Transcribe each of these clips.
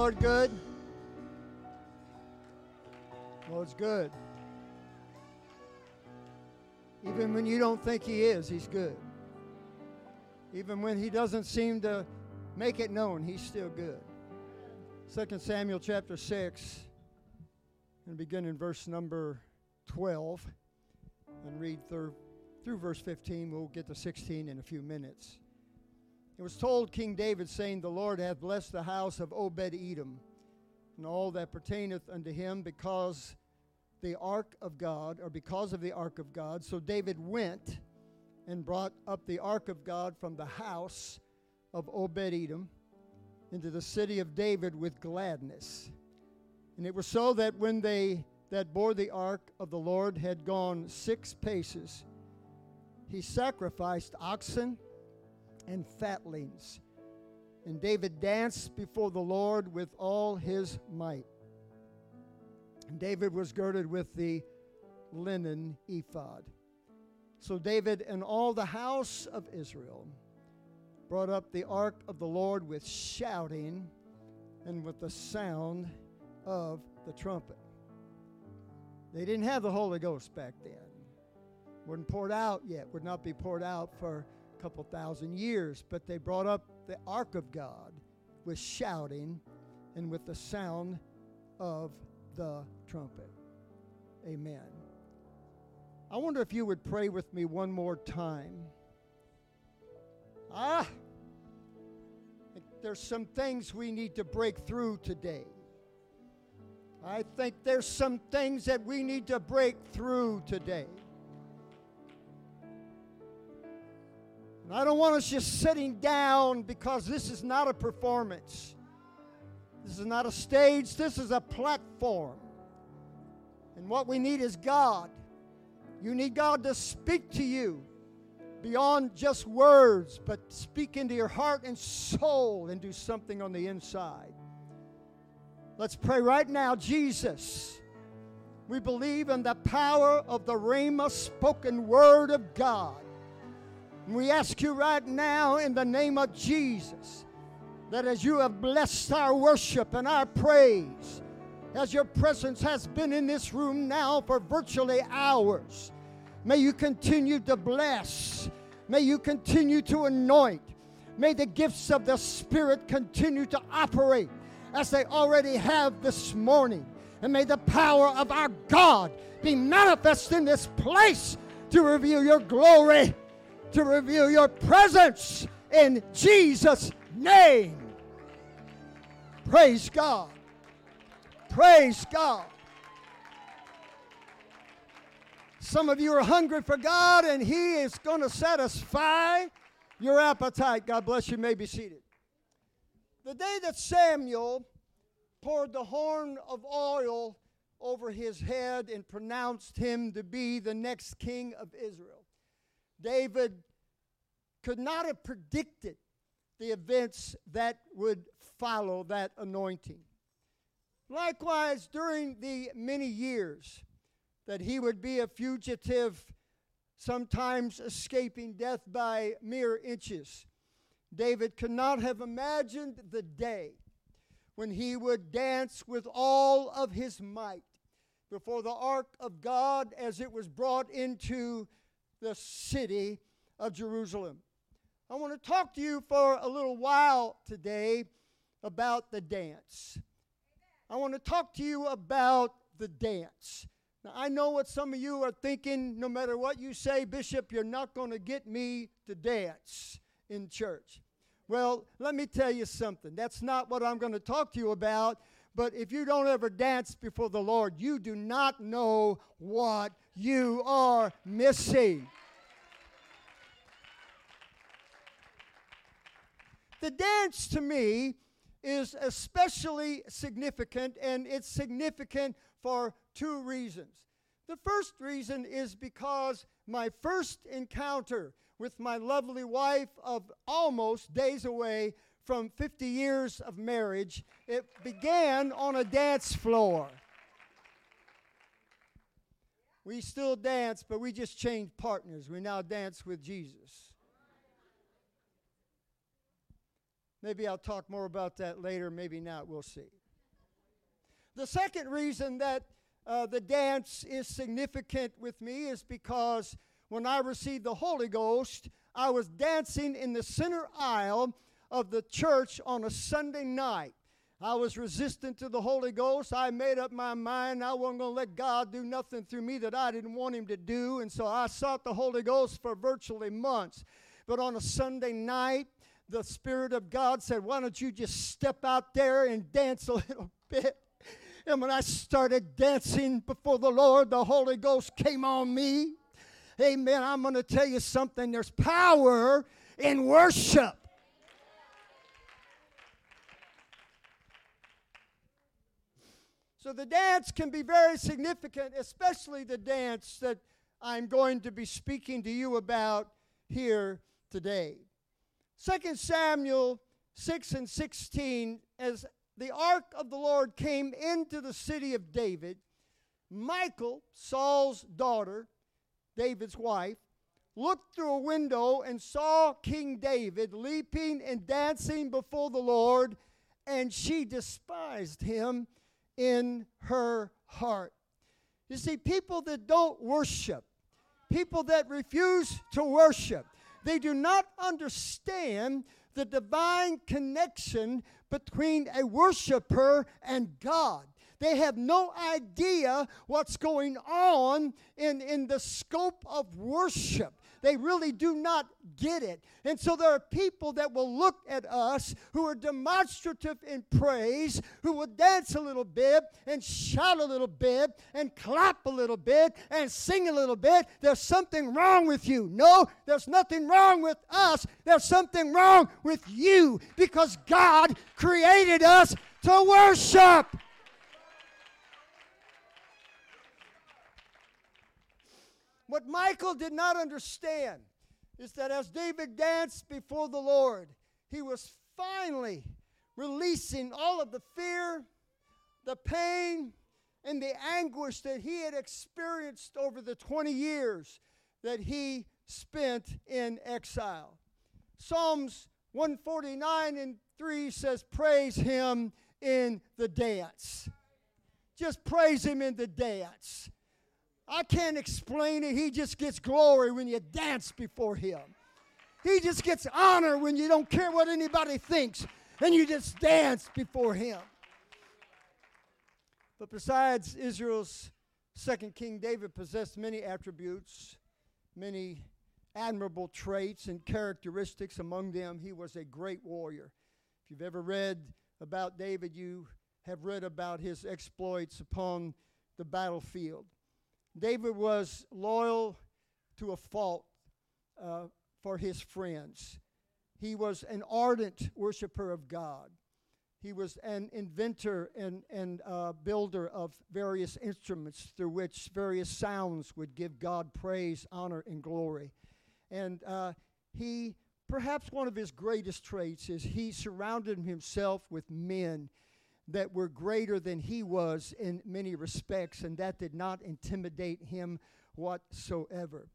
Lord good? Lord's good. Even when you don't think He is, He's good. Even when He doesn't seem to make it known, He's still good. 2 Samuel chapter 6, and begin in verse number 12 and read through, through verse 15. We'll get to 16 in a few minutes. It was told King David, saying, The Lord hath blessed the house of Obed Edom and all that pertaineth unto him because the ark of God, or because of the ark of God. So David went and brought up the ark of God from the house of Obed Edom into the city of David with gladness. And it was so that when they that bore the ark of the Lord had gone six paces, he sacrificed oxen and fatlings. And David danced before the Lord with all his might. And David was girded with the linen ephod. So David and all the house of Israel brought up the ark of the Lord with shouting and with the sound of the trumpet. They didn't have the Holy Ghost back then. Wasn't poured out yet, would not be poured out for couple thousand years, but they brought up the ark of God with shouting and with the sound of the trumpet. Amen. I wonder if you would pray with me one more time. Ah, there's some things we need to break through today. I think there's some things that we need to break through today. And I don't want us just sitting down because this is not a performance. This is not a stage, this is a platform. And what we need is God. You need God to speak to you beyond just words, but speak into your heart and soul and do something on the inside. Let's pray right now, Jesus. We believe in the power of the Rhema spoken word of God. And we ask you right now in the name of Jesus that as you have blessed our worship and our praise, as your presence has been in this room now for virtually hours, may you continue to bless, may you continue to anoint, may the gifts of the Spirit continue to operate as they already have this morning. And may the power of our God be manifest in this place to reveal your glory, to reveal your presence in Jesus' name. Praise God. Praise God. Some of you are hungry for God, and He is going to satisfy your appetite. God bless you. you may be seated. The day that Samuel poured the horn of oil over his head and pronounced him to be the next king of Israel, David could not have predicted the events that would follow that anointing. Likewise, during the many years that he would be a fugitive, sometimes escaping death by mere inches, David could not have imagined the day when he would dance with all of his might before the ark of God as it was brought into the city of Jerusalem. I want to talk to you for a little while today about the dance. I want to talk to you about the dance. Now, I know what some of you are thinking. No matter what you say, Bishop, you're not going to get me to dance in church. Well, let me tell you something. That's not what I'm going to talk to you about. But if you don't ever dance before the Lord, you do not know what you are missing. The dance to me is especially significant, and it's significant for two reasons. The first reason is because my first encounter with my lovely wife of almost days away from 50 years of marriage. It began on a dance floor. We still dance, but we just changed partners. We now dance with Jesus. Maybe I'll talk more about that later, maybe not, we'll see. The second reason that uh, the dance is significant with me is because when I received the Holy Ghost, I was dancing in the center aisle of the church on a Sunday night. I was resistant to the Holy Ghost. I made up my mind I wasn't going to let God do nothing through me that I didn't want Him to do. And so I sought the Holy Ghost for virtually months. But on a Sunday night, the Spirit of God said, Why don't you just step out there and dance a little bit? And when I started dancing before the Lord, the Holy Ghost came on me. Amen. I'm going to tell you something. There's power in worship. So the dance can be very significant, especially the dance that I'm going to be speaking to you about here today. 2 Samuel 6 and 16, as the ark of the Lord came into the city of David, Michal, Saul's daughter, David's wife, looked through a window and saw King David leaping and dancing before the Lord, and she despised him in her heart. You see, people that don't worship, people that refuse to worship, they do not understand the divine connection between a worshiper and God. They have no idea what's going on in, in the scope of worship. They really do not get it. And so there are people that will look at us who are demonstrative in praise, who will dance a little bit and shout a little bit and clap a little bit and sing a little bit. There's something wrong with you. No, there's nothing wrong with us. There's something wrong with you because God created us to worship. What Michal did not understand is that as David danced before the Lord, he was finally releasing all of the fear, the pain, and the anguish that he had experienced over the 20 years that he spent in exile. Psalms 149 and 3 says, Praise him in the dance. Just praise him in the dance. I can't explain it. He just gets glory when you dance before Him. He just gets honor when you don't care what anybody thinks and you just dance before Him. But besides Israel's second king, David possessed many attributes, many admirable traits and characteristics. Among them, he was a great warrior. If you've ever read about David, you have read about his exploits upon the battlefield. David was loyal to a fault uh, for his friends. He was an ardent worshiper of God. He was an inventor and, and uh, builder of various instruments through which various sounds would give God praise, honor, and glory. And uh, he, perhaps one of his greatest traits is he surrounded himself with men that were greater than he was in many respects, and that did not intimidate him whatsoever.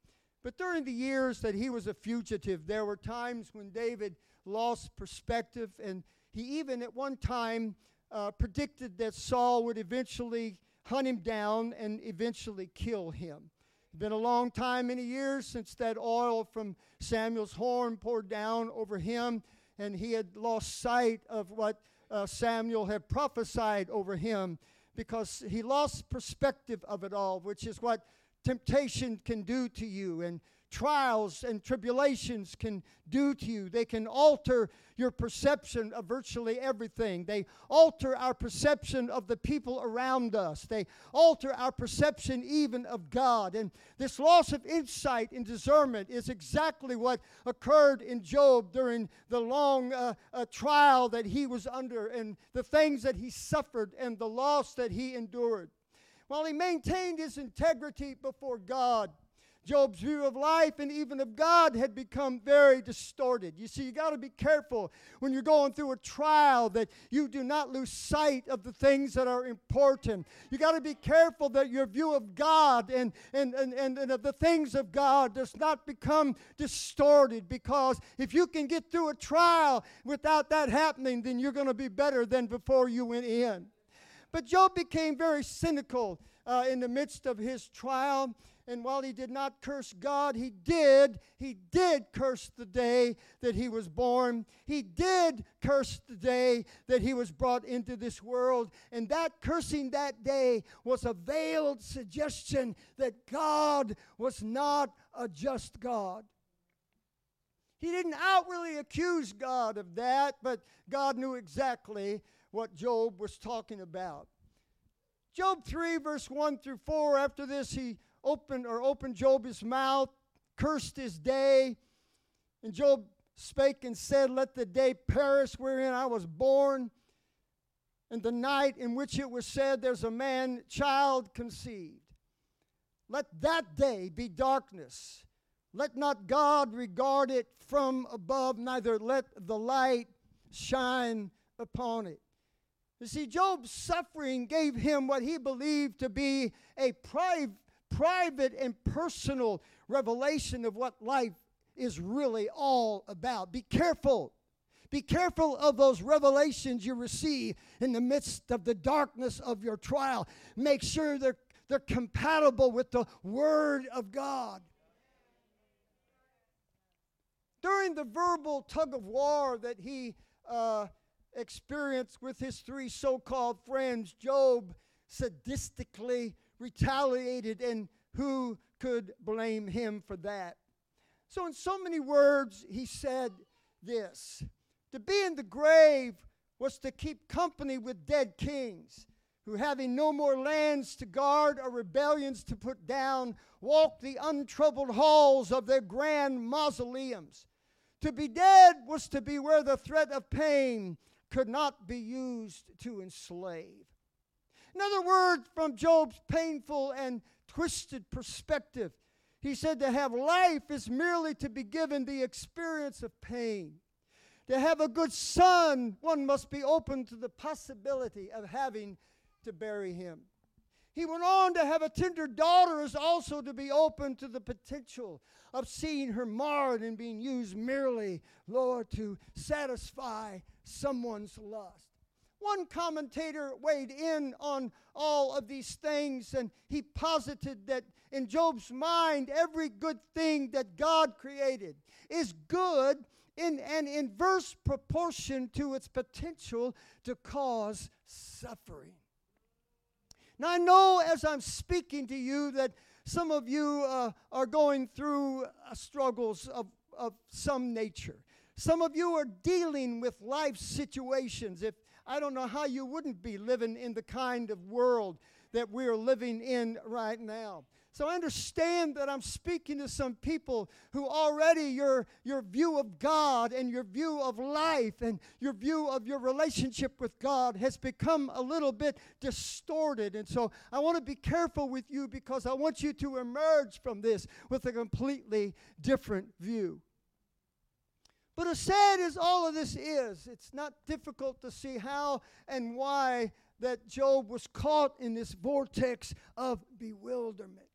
But during the years that he was a fugitive, there were times when David lost perspective, and he even at one time uh, predicted that Saul would eventually hunt him down and eventually kill him. It's been a long time, many years, since that oil from Samuel's horn poured down over him, and he had lost sight of what uh, Samuel had prophesied over him because he lost perspective of it all, which is what temptation can do to you. And trials and tribulations can do to you. They can alter your perception of virtually everything. They alter our perception of the people around us. They alter our perception even of God. And this loss of insight and discernment is exactly what occurred in Job during the long uh, uh, trial that he was under and the things that he suffered and the loss that he endured. While he maintained his integrity before God, Job's view of life and even of God had become very distorted. You see, you got to be careful when you're going through a trial that you do not lose sight of the things that are important. You got to be careful that your view of God and, and, and, and, and of the things of God does not become distorted because if you can get through a trial without that happening, then you're going to be better than before you went in. But Job became very cynical uh, in the midst of his trial. And while he did not curse God, he did, he did curse the day that he was born. He did curse the day that he was brought into this world. And that cursing that day was a veiled suggestion that God was not a just God. He didn't outwardly accuse God of that, but God knew exactly what Job was talking about. Job 3, verse 1 through 4, after this, he opened or opened Job his mouth, cursed his day. And Job spake and said, Let the day perish wherein I was born, and the night in which it was said, There's a man child conceived. Let that day be darkness. Let not God regard it from above, neither let the light shine upon it. You see, Job's suffering gave him what he believed to be a private private and personal revelation of what life is really all about. Be careful. Be careful of those revelations you receive in the midst of the darkness of your trial. Make sure they're, they're compatible with the Word of God. During the verbal tug of war that he uh, experienced with his three so called friends, Job sadistically retaliated, and who could blame him for that? So, in so many words, he said this To be in the grave was to keep company with dead kings who, having no more lands to guard or rebellions to put down, walked the untroubled halls of their grand mausoleums. To be dead was to be where the threat of pain could not be used to enslave. In other words, from Job's painful and twisted perspective, he said to have life is merely to be given the experience of pain. To have a good son, one must be open to the possibility of having to bury him. He went on to have a tender daughter is also to be open to the potential of seeing her marred and being used merely, Lord, to satisfy someone's lust. One commentator weighed in on all of these things and he posited that in Job's mind, every good thing that God created is good in an inverse proportion to its potential to cause suffering. Now, I know as I'm speaking to you that some of you uh, are going through uh, struggles of, of some nature. Some of you are dealing with life situations. If I don't know how you wouldn't be living in the kind of world that we're living in right now. So I understand that I'm speaking to some people who already your, your view of God and your view of life and your view of your relationship with God has become a little bit distorted. And so I want to be careful with you because I want you to emerge from this with a completely different view. But as sad as all of this is, it's not difficult to see how and why that Job was caught in this vortex of bewilderment.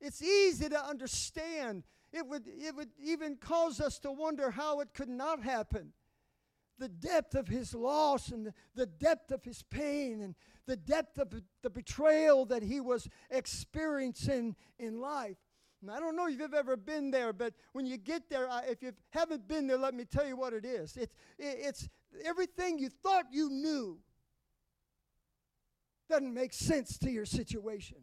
It's easy to understand. It would, it would even cause us to wonder how it could not happen. The depth of his loss and the, the depth of his pain and the depth of the betrayal that he was experiencing in life. And I don't know if you've ever been there, but when you get there, if you haven't been there, let me tell you what it is. It's, it's everything you thought you knew doesn't make sense to your situation.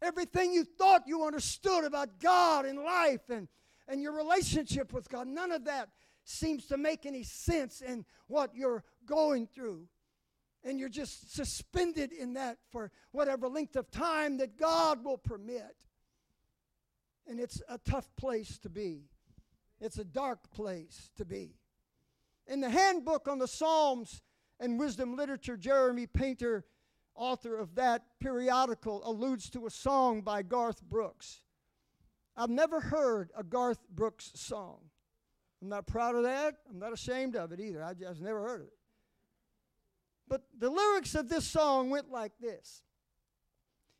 Everything you thought you understood about God and life and, and your relationship with God, none of that seems to make any sense in what you're going through. And you're just suspended in that for whatever length of time that God will permit. And it's a tough place to be, it's a dark place to be. In the handbook on the Psalms and wisdom literature, Jeremy Painter, author of that periodical, alludes to a song by Garth Brooks. I've never heard a Garth Brooks song. I'm not proud of that. I'm not ashamed of it either. I just never heard of it. But the lyrics of this song went like this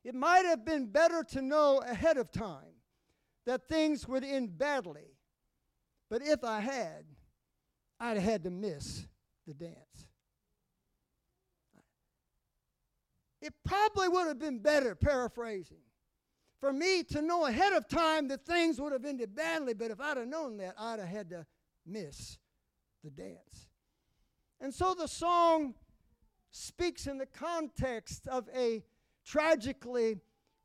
It might have been better to know ahead of time that things would end badly, but if I had, I'd have had to miss the dance. It probably would have been better, paraphrasing, for me to know ahead of time that things would have ended badly, but if I'd have known that, I'd have had to miss the dance. And so the song speaks in the context of a tragically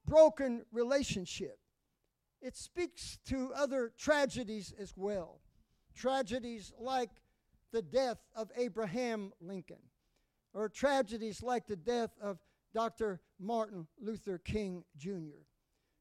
broken relationship. It speaks to other tragedies as well. Tragedies like the death of Abraham Lincoln, or tragedies like the death of Dr. Martin Luther King Jr.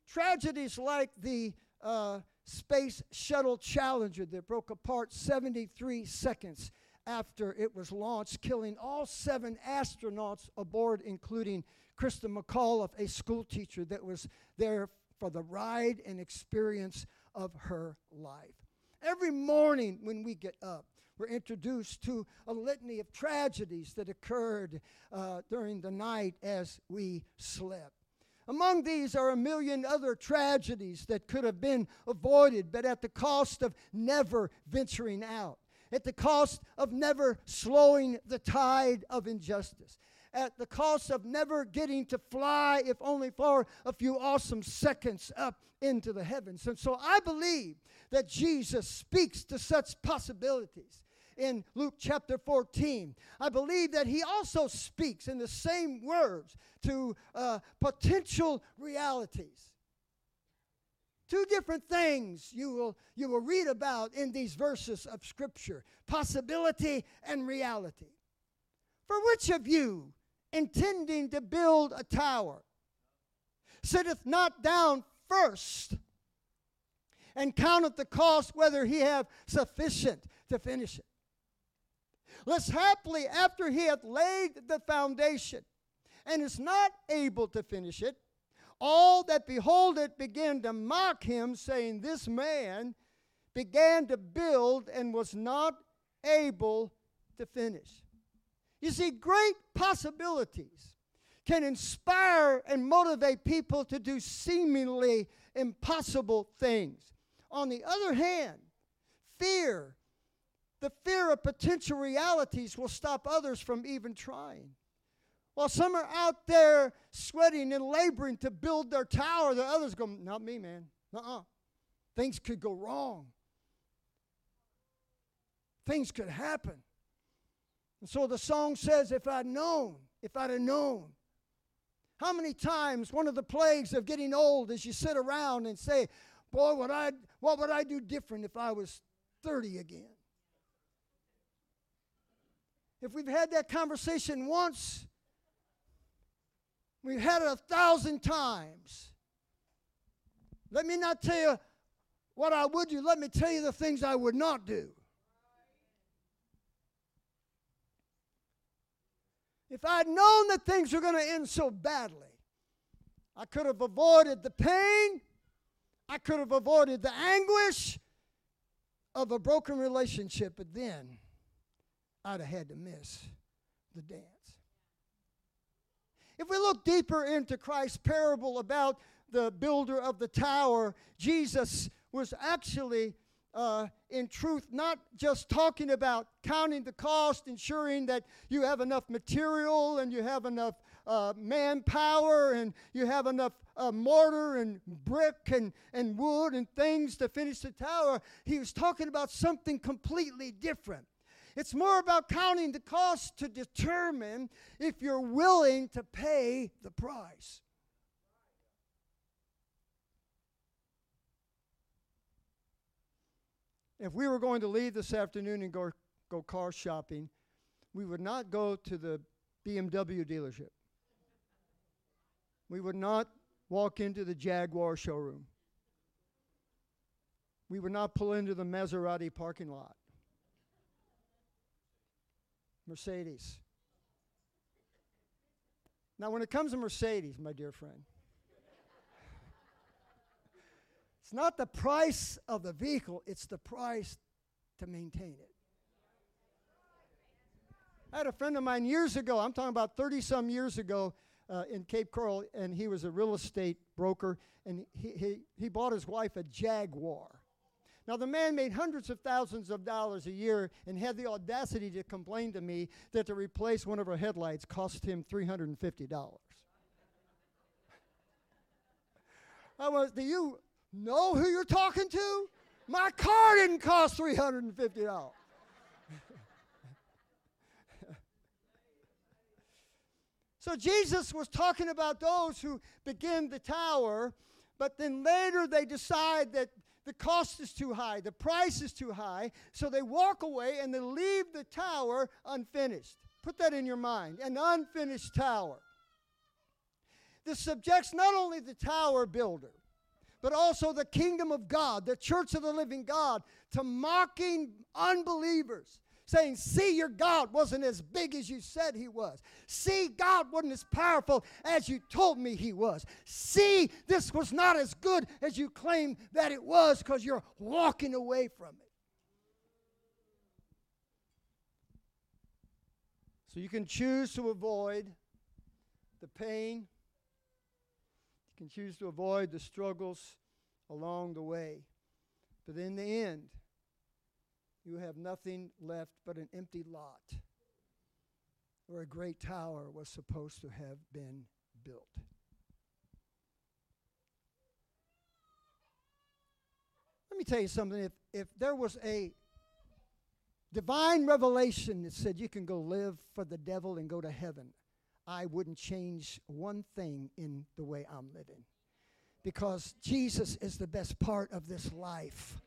Tragedies like the uh, Space Shuttle Challenger that broke apart 73 seconds after it was launched, killing all seven astronauts aboard, including Christa McAuliffe, a school teacher that was there for the ride and experience of her life. Every morning when we get up, we're introduced to a litany of tragedies that occurred uh, during the night as we slept. Among these are a million other tragedies that could have been avoided, but at the cost of never venturing out, at the cost of never slowing the tide of injustice, at the cost of never getting to fly, if only for a few awesome seconds, up into the heavens. And so I believe that Jesus speaks to such possibilities in Luke chapter 14. I believe that he also speaks in the same words to uh, potential realities. Two different things you will, you will read about in these verses of Scripture possibility and reality. For which of you, intending to build a tower, sitteth not down first and counteth the cost whether he have sufficient to finish it? Lest haply, after he hath laid the foundation and is not able to finish it, all that behold it begin to mock him, saying, This man began to build and was not able to finish. You see, great possibilities can inspire and motivate people to do seemingly impossible things. On the other hand, fear the fear of potential realities will stop others from even trying. While some are out there sweating and laboring to build their tower, the others go, Not me, man. Uh uh Things could go wrong. Things could happen. And so the song says, If I'd known, if I'd have known. How many times one of the plagues of getting old is you sit around and say, Boy, what, I, what would I do different if I was 30 again? If we've had that conversation once, we've had it a thousand times. Let me not tell you what I would do, let me tell you the things I would not do. If I'd known that things were going to end so badly, I could have avoided the pain, I could have avoided the anguish of a broken relationship, but then I'd have had to miss the dance. If we look deeper into Christ's parable about the builder of the tower, Jesus was actually, uh, in truth, not just talking about counting the cost, ensuring that you have enough material and you have enough uh, manpower and you have enough uh, mortar and brick and, and wood and things to finish the tower. He was talking about something completely different. It's more about counting the cost to determine if you're willing to pay the price. If we were going to leave this afternoon and go, go car shopping, we would not go to the BMW dealership. We would not walk into the Jaguar showroom. We would not pull into the Maserati parking lot. Mercedes. Now, when it comes to Mercedes, my dear friend, It's not the price of the vehicle, it's the price to maintain it. I had a friend of mine years ago, I'm talking about 30 some years ago uh, in Cape Coral, and he was a real estate broker, and he, he, he bought his wife a Jaguar. Now, the man made hundreds of thousands of dollars a year and had the audacity to complain to me that to replace one of her headlights cost him $350. I was, do you know who you're talking to? My car didn't cost $350. so Jesus was talking about those who begin the tower, but then later they decide that the cost is too high, the price is too high, so they walk away and they leave the tower unfinished. Put that in your mind an unfinished tower. This subjects not only the tower builder, but also the kingdom of God, the church of the living God, to mocking unbelievers saying, See, your God wasn't as big as you said he was. See, God wasn't as powerful as you told me he was. See, this was not as good as you claimed that it was because you're walking away from it. So you can choose to avoid the pain, can choose to avoid the struggles along the way. But in the end, you have nothing left but an empty lot where a great tower was supposed to have been built. Let me tell you something. If, if there was a divine revelation that said you can go live for the devil and go to heaven, I wouldn't change one thing in the way I'm living. Because Jesus is the best part of this life.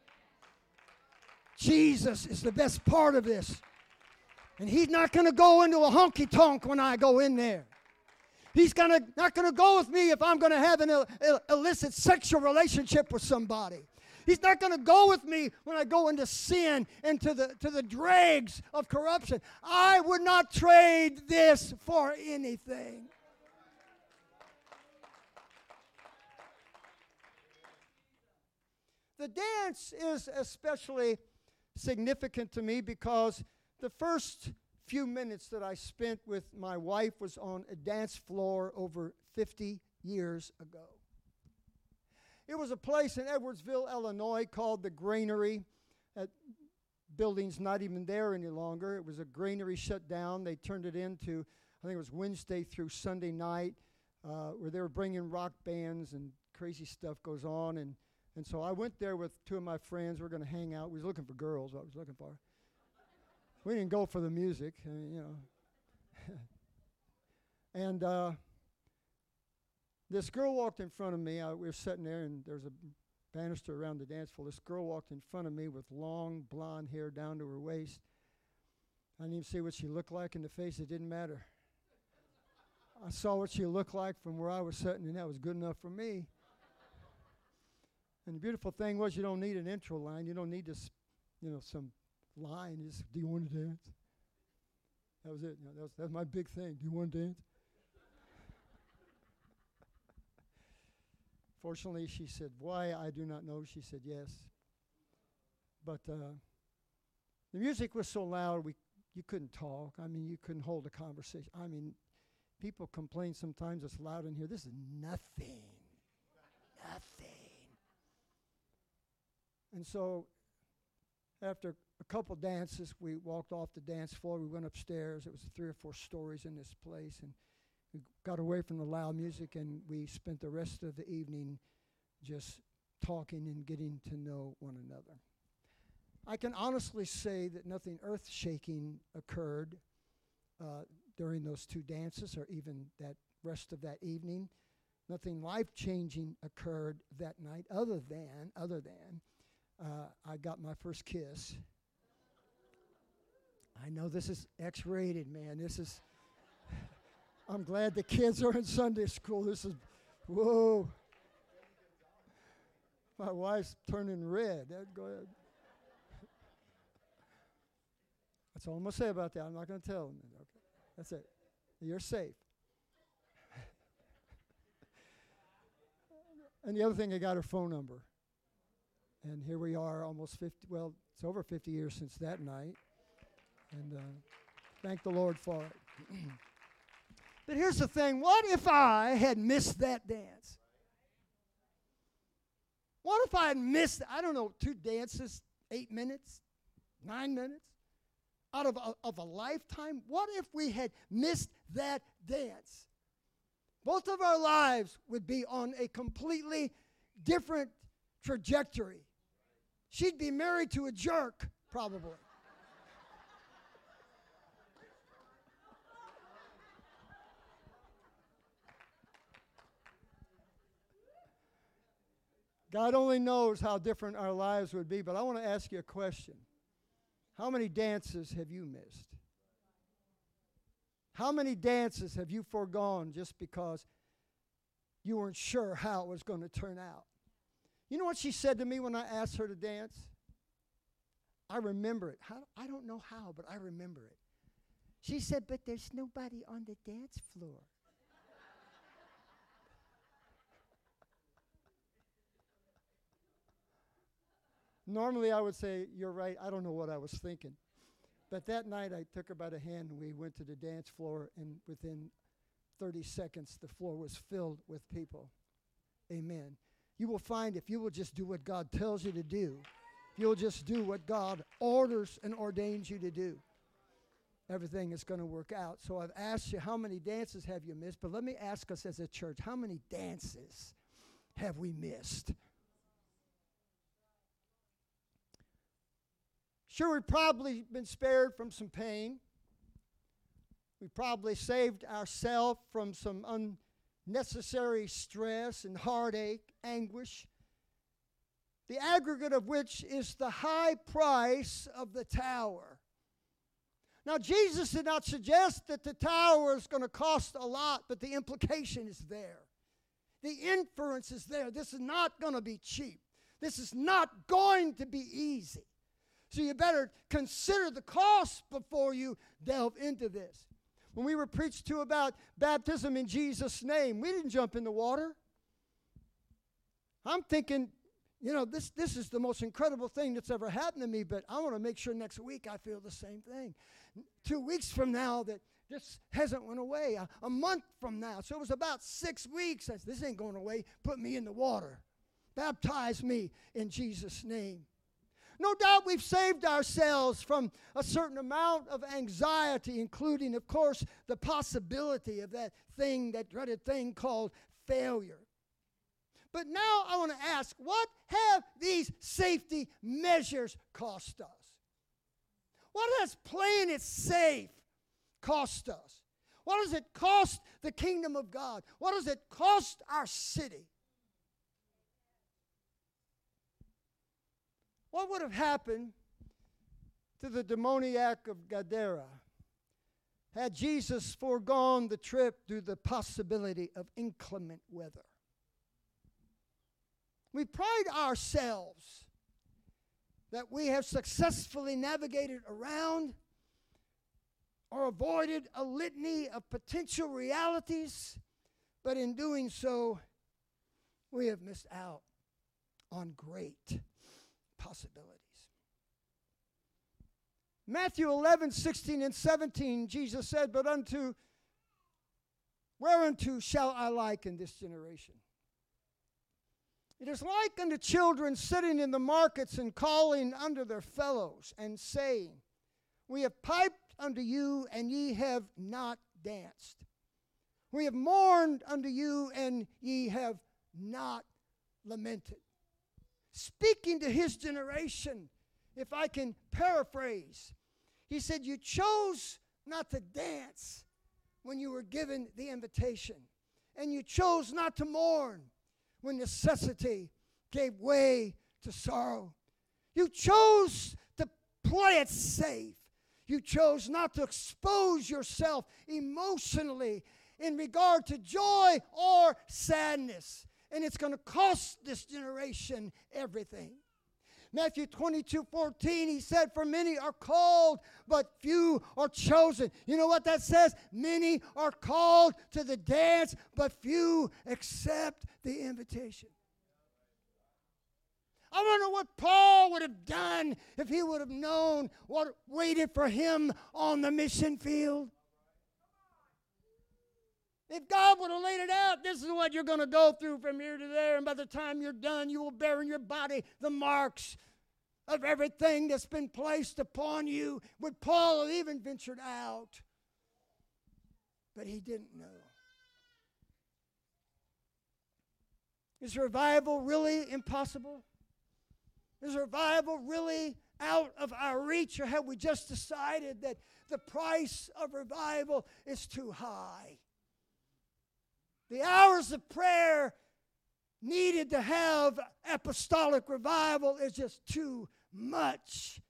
Jesus is the best part of this. And he's not going to go into a honky tonk when I go in there. He's gonna, not going to go with me if I'm going to have an Ill- Ill- illicit sexual relationship with somebody. He's not going to go with me when I go into sin and to the, to the dregs of corruption. I would not trade this for anything. The dance is especially significant to me because the first few minutes that I spent with my wife was on a dance floor over 50 years ago. It was a place in Edwardsville, Illinois called the Granary. That building's not even there any longer. It was a granary shut down. They turned it into, I think it was Wednesday through Sunday night, uh, where they were bringing rock bands and crazy stuff goes on. And and so I went there with two of my friends. We are going to hang out. We was looking for girls. I was looking for. We didn't go for the music, I mean, you know. and uh, this girl walked in front of me. I, we were sitting there, and there's a banister around the dance floor. This girl walked in front of me with long blonde hair down to her waist. I didn't even see what she looked like in the face. It didn't matter. I saw what she looked like from where I was sitting, and that was good enough for me. And the beautiful thing was, you don't need an intro line. You don't need this, you know, some line. Just, do you want to dance? That was it. You know, that, was, that was my big thing. Do you want to dance? Fortunately, she said, Why? I do not know. She said, Yes. But uh, the music was so loud, we, you couldn't talk. I mean, you couldn't hold a conversation. I mean, people complain sometimes it's loud in here. This is nothing. nothing. And so after a couple dances, we walked off the dance floor. We went upstairs. It was three or four stories in this place. And we got away from the loud music and we spent the rest of the evening just talking and getting to know one another. I can honestly say that nothing earth shaking occurred uh, during those two dances or even that rest of that evening. Nothing life changing occurred that night other than, other than, uh, I got my first kiss. I know this is X rated, man. This is, I'm glad the kids are in Sunday school. This is, whoa. My wife's turning red. Go ahead. That's all I'm going to say about that. I'm not going to tell them. Okay. That's it. You're safe. and the other thing, I got her phone number. And here we are, almost 50, well, it's over 50 years since that night. And uh, thank the Lord for it. but here's the thing what if I had missed that dance? What if I had missed, I don't know, two dances, eight minutes, nine minutes, out of a, of a lifetime? What if we had missed that dance? Both of our lives would be on a completely different trajectory. She'd be married to a jerk, probably. God only knows how different our lives would be, but I want to ask you a question. How many dances have you missed? How many dances have you foregone just because you weren't sure how it was going to turn out? You know what she said to me when I asked her to dance? I remember it. How, I don't know how, but I remember it. She said, But there's nobody on the dance floor. Normally, I would say, You're right. I don't know what I was thinking. But that night, I took her by the hand and we went to the dance floor, and within 30 seconds, the floor was filled with people. Amen. You will find if you will just do what God tells you to do, if you'll just do what God orders and ordains you to do. Everything is going to work out. So I've asked you, how many dances have you missed? But let me ask us as a church, how many dances have we missed? Sure, we've probably been spared from some pain. We probably saved ourselves from some unnecessary stress and heartache, anguish, the aggregate of which is the high price of the tower. Now, Jesus did not suggest that the tower is going to cost a lot, but the implication is there. The inference is there. This is not going to be cheap. This is not going to be easy. So you better consider the cost before you delve into this. When we were preached to about baptism in Jesus' name, we didn't jump in the water. I'm thinking, you know, this, this is the most incredible thing that's ever happened to me, but I want to make sure next week I feel the same thing. Two weeks from now, that this hasn't went away. A, a month from now. So it was about six weeks. I said, this ain't going away. Put me in the water. Baptize me in Jesus' name. No doubt we've saved ourselves from a certain amount of anxiety, including, of course, the possibility of that thing, that dreaded thing called failure. But now I want to ask what have these safety measures cost us? What has playing it safe cost us? What does it cost the kingdom of God? What does it cost our city? What would have happened to the demoniac of Gadara had Jesus foregone the trip due to the possibility of inclement weather? We pride ourselves that we have successfully navigated around or avoided a litany of potential realities, but in doing so, we have missed out on great possibilities. Matthew 11, 16, and 17, Jesus said, But unto, whereunto shall I liken this generation? It is like unto children sitting in the markets and calling unto their fellows and saying, We have piped unto you, and ye have not danced. We have mourned unto you, and ye have not lamented speaking to his generation, if I can paraphrase. He said, You chose not to dance when you were given the invitation, and you chose not to mourn when necessity gave way to sorrow. You chose to play it safe. You chose not to expose yourself emotionally in regard to joy or sadness and it's going to cost this generation everything. Matthew 22 14, he said, For many are called, but few are chosen. You know what that says? Many are called to the dance, but few accept the invitation. I wonder what Paul would have done if he would have known what waited for him on the mission field. If God would have laid it out, this is what you're going to go through from here to there, and by the time you're done, you will bear in your body the marks of everything that's been placed upon you. Would Paul have even ventured out? But he didn't know. Is revival really impossible? Is revival really out of our reach, or have we just decided that the price of revival is too high? The hours of prayer needed to have apostolic revival is just too much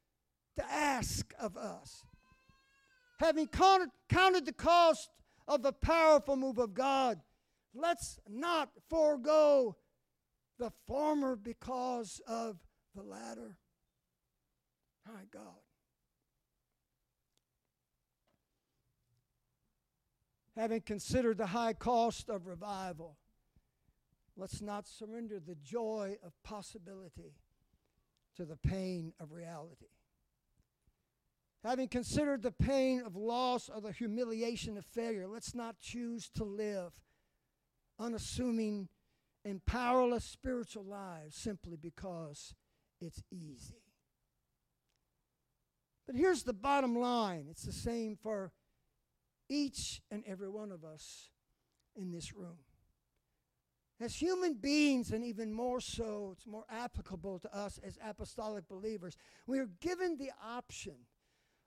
to ask of us. Having counted, counted the cost of the powerful move of God, let's not forego the former because of the latter. My God. Having considered the high cost of revival, let's not surrender the joy of possibility to the pain of reality. Having considered the pain of loss or the humiliation of failure, let's not choose to live unassuming and powerless spiritual lives simply because it's easy. But here's the bottom line it's the same for each and every one of us in this room. As human beings, and even more so, it's more applicable to us as apostolic believers, we are given the option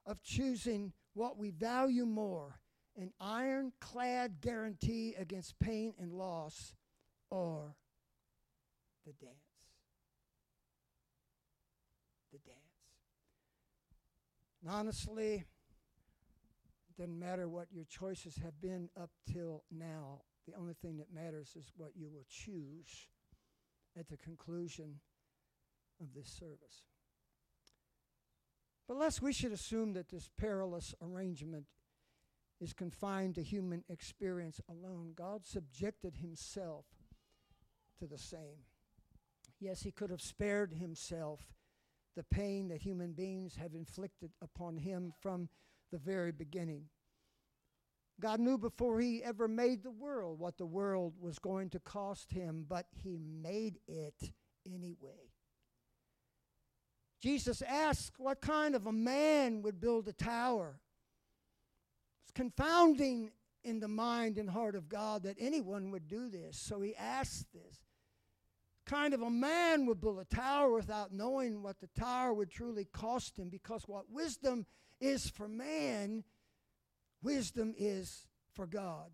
of choosing what we value more an ironclad guarantee against pain and loss or the dance. The dance. And honestly, doesn't matter what your choices have been up till now. The only thing that matters is what you will choose at the conclusion of this service. But lest we should assume that this perilous arrangement is confined to human experience alone, God subjected himself to the same. Yes, he could have spared himself the pain that human beings have inflicted upon him from the very beginning. God knew before he ever made the world what the world was going to cost him, but he made it anyway. Jesus asked what kind of a man would build a tower. It's confounding in the mind and heart of God that anyone would do this. So he asked this. Kind of a man would build a tower without knowing what the tower would truly cost him because what wisdom is for man Wisdom is for God.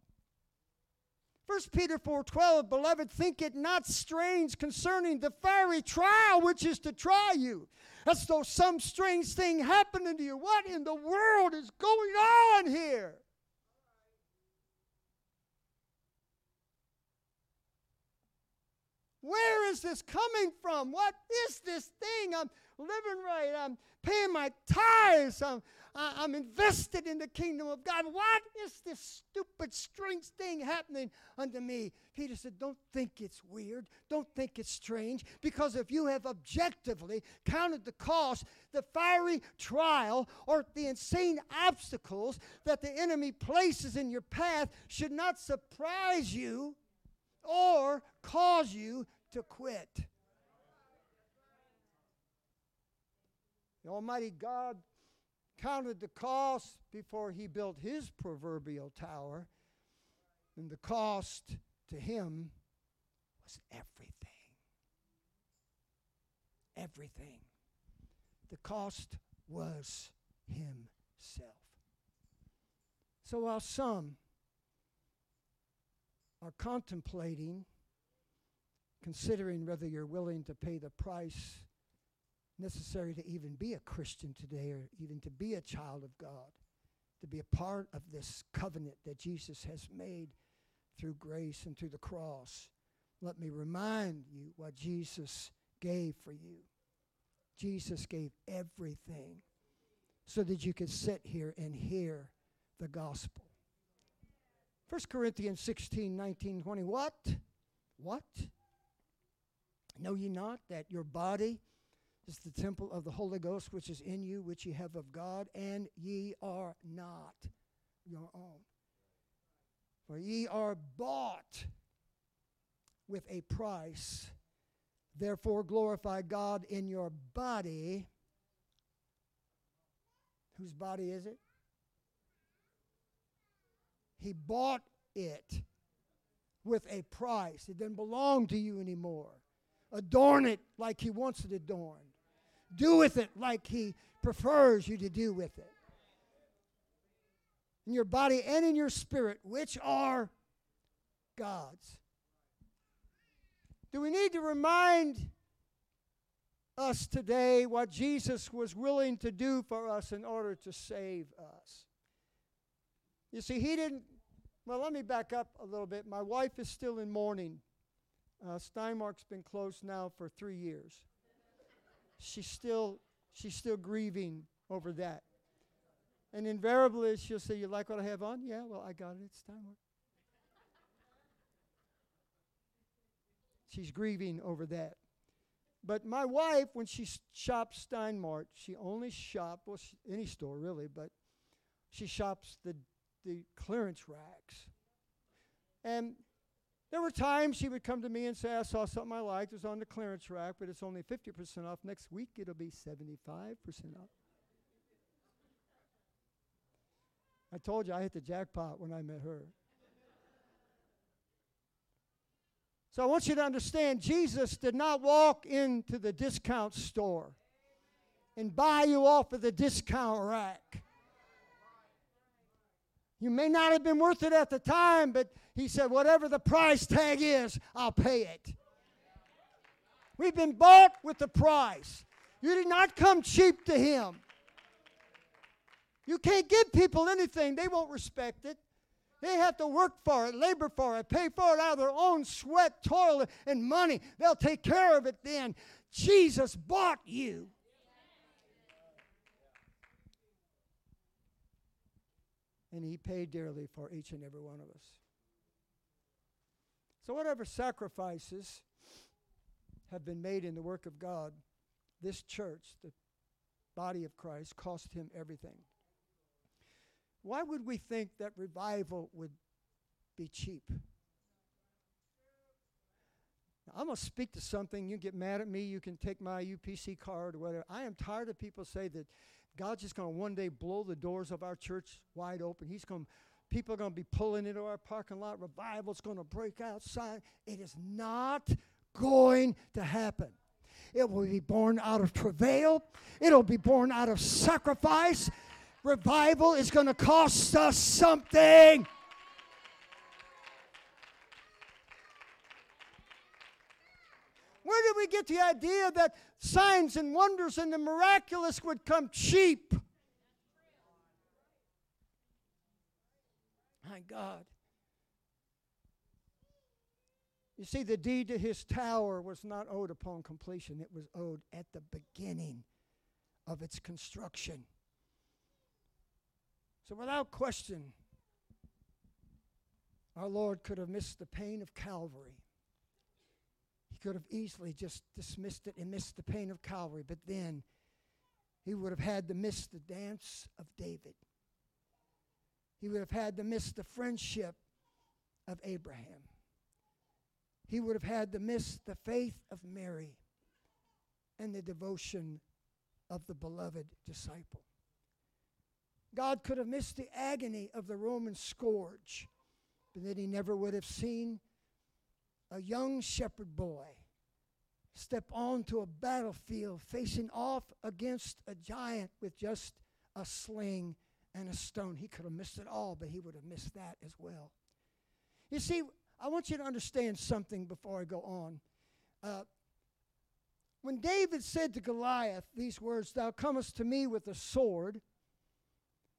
1 Peter 4:12 Beloved think it not strange concerning the fiery trial which is to try you as though some strange thing happened unto you what in the world is going on here Where is this coming from? What is this thing? I'm living right. I'm paying my tithes. I'm, I'm invested in the kingdom of God. What is this stupid, strange thing happening unto me? Peter said, Don't think it's weird. Don't think it's strange. Because if you have objectively counted the cost, the fiery trial, or the insane obstacles that the enemy places in your path should not surprise you or cause you to quit. The Almighty God counted the cost before he built his proverbial tower, and the cost to him was everything. Everything. The cost was himself. So while some are contemplating, considering whether you're willing to pay the price necessary to even be a Christian today or even to be a child of God, to be a part of this covenant that Jesus has made through grace and through the cross. Let me remind you what Jesus gave for you. Jesus gave everything so that you could sit here and hear the gospel. 1 Corinthians 16, 19, 20. What? What? Know ye not that your body is the temple of the Holy Ghost which is in you, which ye have of God, and ye are not your own? For ye are bought with a price. Therefore, glorify God in your body. Whose body is it? He bought it with a price. It didn't belong to you anymore. Adorn it like He wants it adorned. Do with it like He prefers you to do with it. In your body and in your spirit, which are God's. Do we need to remind us today what Jesus was willing to do for us in order to save us? You see, He didn't. Well, let me back up a little bit. My wife is still in mourning. Uh, Steinmart's been closed now for three years. She's still she's still grieving over that. And invariably she'll say, You like what I have on? Yeah, well, I got it. It's Steinmart. She's grieving over that. But my wife, when she shops Steinmart, she only shops, well, any store really, but she shops the, the clearance racks. And there were times she would come to me and say, I saw something I liked. It was on the clearance rack, but it's only 50% off. Next week, it'll be 75% off. I told you I hit the jackpot when I met her. So I want you to understand Jesus did not walk into the discount store and buy you off of the discount rack. You may not have been worth it at the time, but he said, whatever the price tag is, I'll pay it. We've been bought with the price. You did not come cheap to him. You can't give people anything, they won't respect it. They have to work for it, labor for it, pay for it out of their own sweat, toil, and money. They'll take care of it then. Jesus bought you. And he paid dearly for each and every one of us. So, whatever sacrifices have been made in the work of God, this church, the body of Christ, cost him everything. Why would we think that revival would be cheap? Now, I'm going to speak to something. You get mad at me. You can take my UPC card or whatever. I am tired of people say that God's just going to one day blow the doors of our church wide open. He's going people are going to be pulling into our parking lot. Revival's going to break outside. It is not going to happen. It will be born out of travail. It'll be born out of sacrifice. Revival is going to cost us something. Where did we get the idea that signs and wonders and the miraculous would come cheap? My God. You see, the deed to his tower was not owed upon completion, it was owed at the beginning of its construction. So, without question, our Lord could have missed the pain of Calvary. He could have easily just dismissed it and missed the pain of Calvary, but then he would have had to miss the dance of David. He would have had to miss the friendship of Abraham. He would have had to miss the faith of Mary and the devotion of the beloved disciple. God could have missed the agony of the Roman scourge, but then he never would have seen a young shepherd boy step onto a battlefield facing off against a giant with just a sling and a stone. He could have missed it all, but he would have missed that as well. You see, I want you to understand something before I go on. Uh, when David said to Goliath these words, Thou comest to me with a sword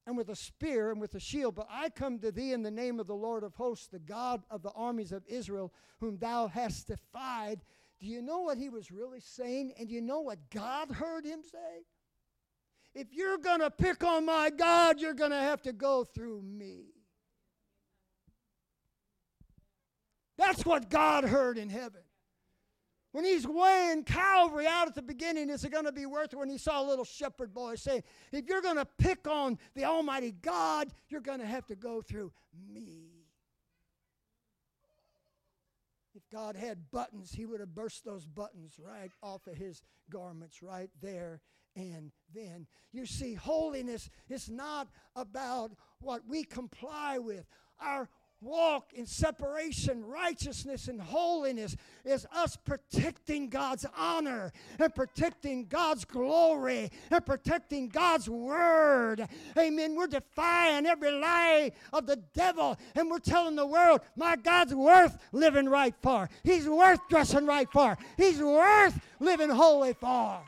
and with a spear and with a shield, but I come to thee in the name of the Lord of hosts, the God of the armies of Israel, whom thou hast defied. Do you know what he was really saying? And do you know what God heard him say? If you're going to pick on my God, you're going to have to go through me. That's what God heard in heaven. When he's weighing Calvary out at the beginning, is it going to be worth it when he saw a little shepherd boy say, If you're going to pick on the Almighty God, you're going to have to go through me. If God had buttons, he would have burst those buttons right off of his garments right there and then. You see, holiness is not about what we comply with. Our walk in separation, righteousness, and holiness is us protecting God's honor and protecting God's glory and protecting God's word. Amen. We're defying every lie of the devil and we're telling the world, my God's worth living right for. He's worth dressing right for. He's worth living holy for.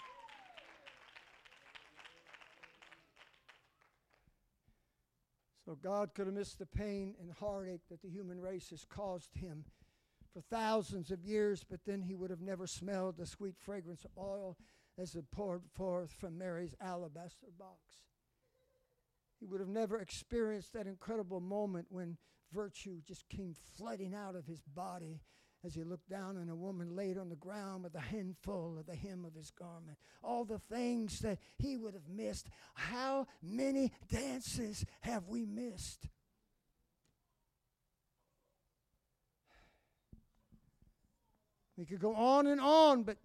So God could have missed the pain and heartache that the human race has caused him for thousands of years, but then he would have never smelled the sweet fragrance of oil as it poured forth from Mary's alabaster box. He would have never experienced that incredible moment when virtue just came flooding out of his body as he looked down on a woman laid on the ground with a handful of the hem of his garment. All the things that he would have missed. How many dances have we missed? We could go on and on, but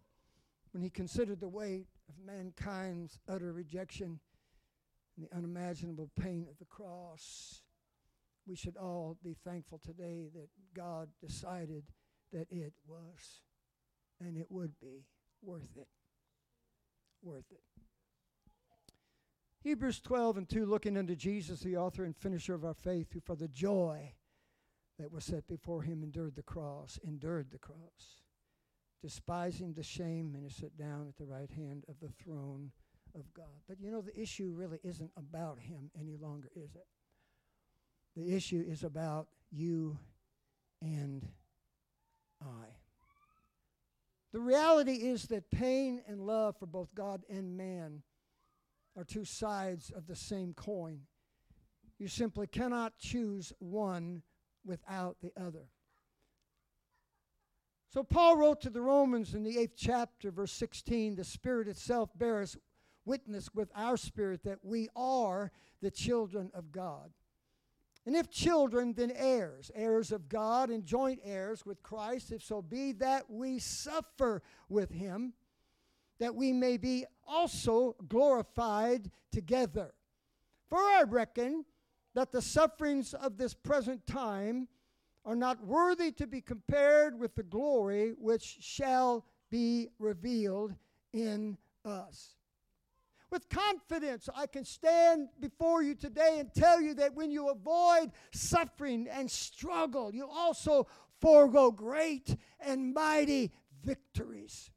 when he considered the weight of mankind's utter rejection and the unimaginable pain of the cross, we should all be thankful today that God decided that it was and it would be worth it. Worth it. Hebrews 12 and 2, looking unto Jesus, the author and finisher of our faith, who for the joy that was set before him endured the cross, endured the cross, despising the shame, and is set down at the right hand of the throne of God. But you know, the issue really isn't about him any longer, is it? The issue is about you and I. The reality is that pain and love for both God and man are two sides of the same coin. You simply cannot choose one without the other. So Paul wrote to the Romans in the eighth chapter, verse 16 the Spirit itself bears witness with our spirit that we are the children of God. And if children, then heirs, heirs of God and joint heirs with Christ, if so be that we suffer with him, that we may be also glorified together. For I reckon that the sufferings of this present time are not worthy to be compared with the glory which shall be revealed in us. With confidence, I can stand before you today and tell you that when you avoid suffering and struggle, you also forego great and mighty victories.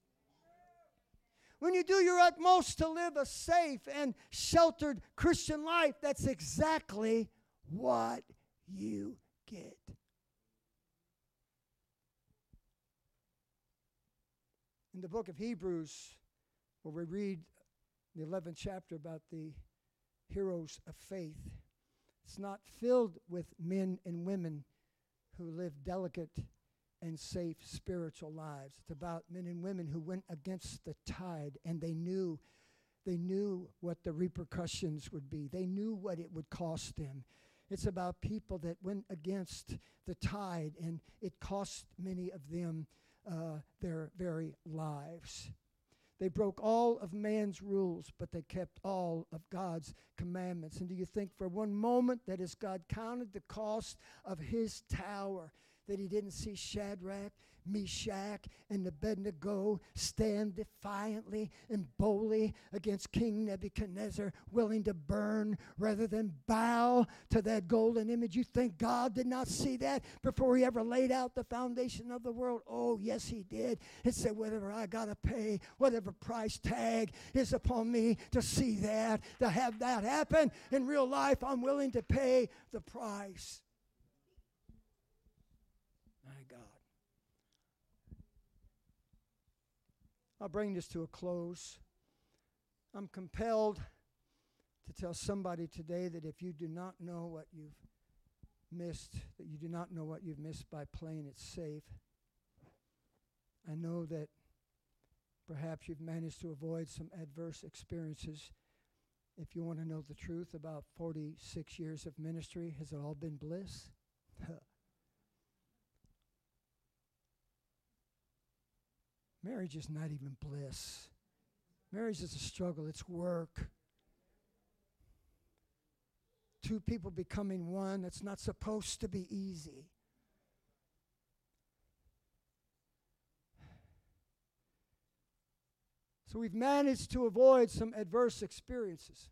When you do your utmost to live a safe and sheltered Christian life, that's exactly what you get. In the book of Hebrews, where we read the 11th chapter about the heroes of faith. It's not filled with men and women who live delicate and safe spiritual lives. It's about men and women who went against the tide and they knew they knew what the repercussions would be. They knew what it would cost them. It's about people that went against the tide and it cost many of them uh, their very lives. They broke all of man's rules, but they kept all of God's commandments. And do you think for one moment that as God counted the cost of his tower, that he didn't see Shadrach, Meshach, and Abednego stand defiantly and boldly against King Nebuchadnezzar, willing to burn rather than bow to that golden image. You think God did not see that before he ever laid out the foundation of the world? Oh, yes, he did. And said, whatever I got to pay, whatever price tag is upon me to see that, to have that happen in real life, I'm willing to pay the price. I'll bring this to a close. I'm compelled to tell somebody today that if you do not know what you've missed, that you do not know what you've missed by playing it safe. I know that Perhaps you've managed to avoid some adverse experiences. If you want to know the truth about 46 years of ministry, has it all been bliss? Marriage is not even bliss. Marriage is a struggle, it's work. Two people becoming one, it's not supposed to be easy. So we've managed to avoid some adverse experiences.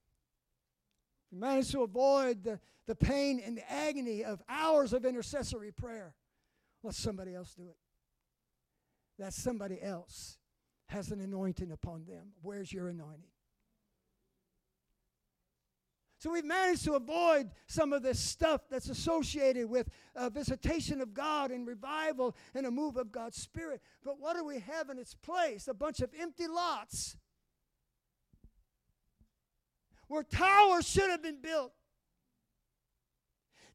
We managed to avoid the, the pain and the agony of hours of intercessory prayer. Let somebody else do it. That somebody else has an anointing upon them. Where's your anointing? So we've managed to avoid some of this stuff that's associated with a visitation of God and revival and a move of God's Spirit. But what do we have in its place? A bunch of empty lots where towers should have been built.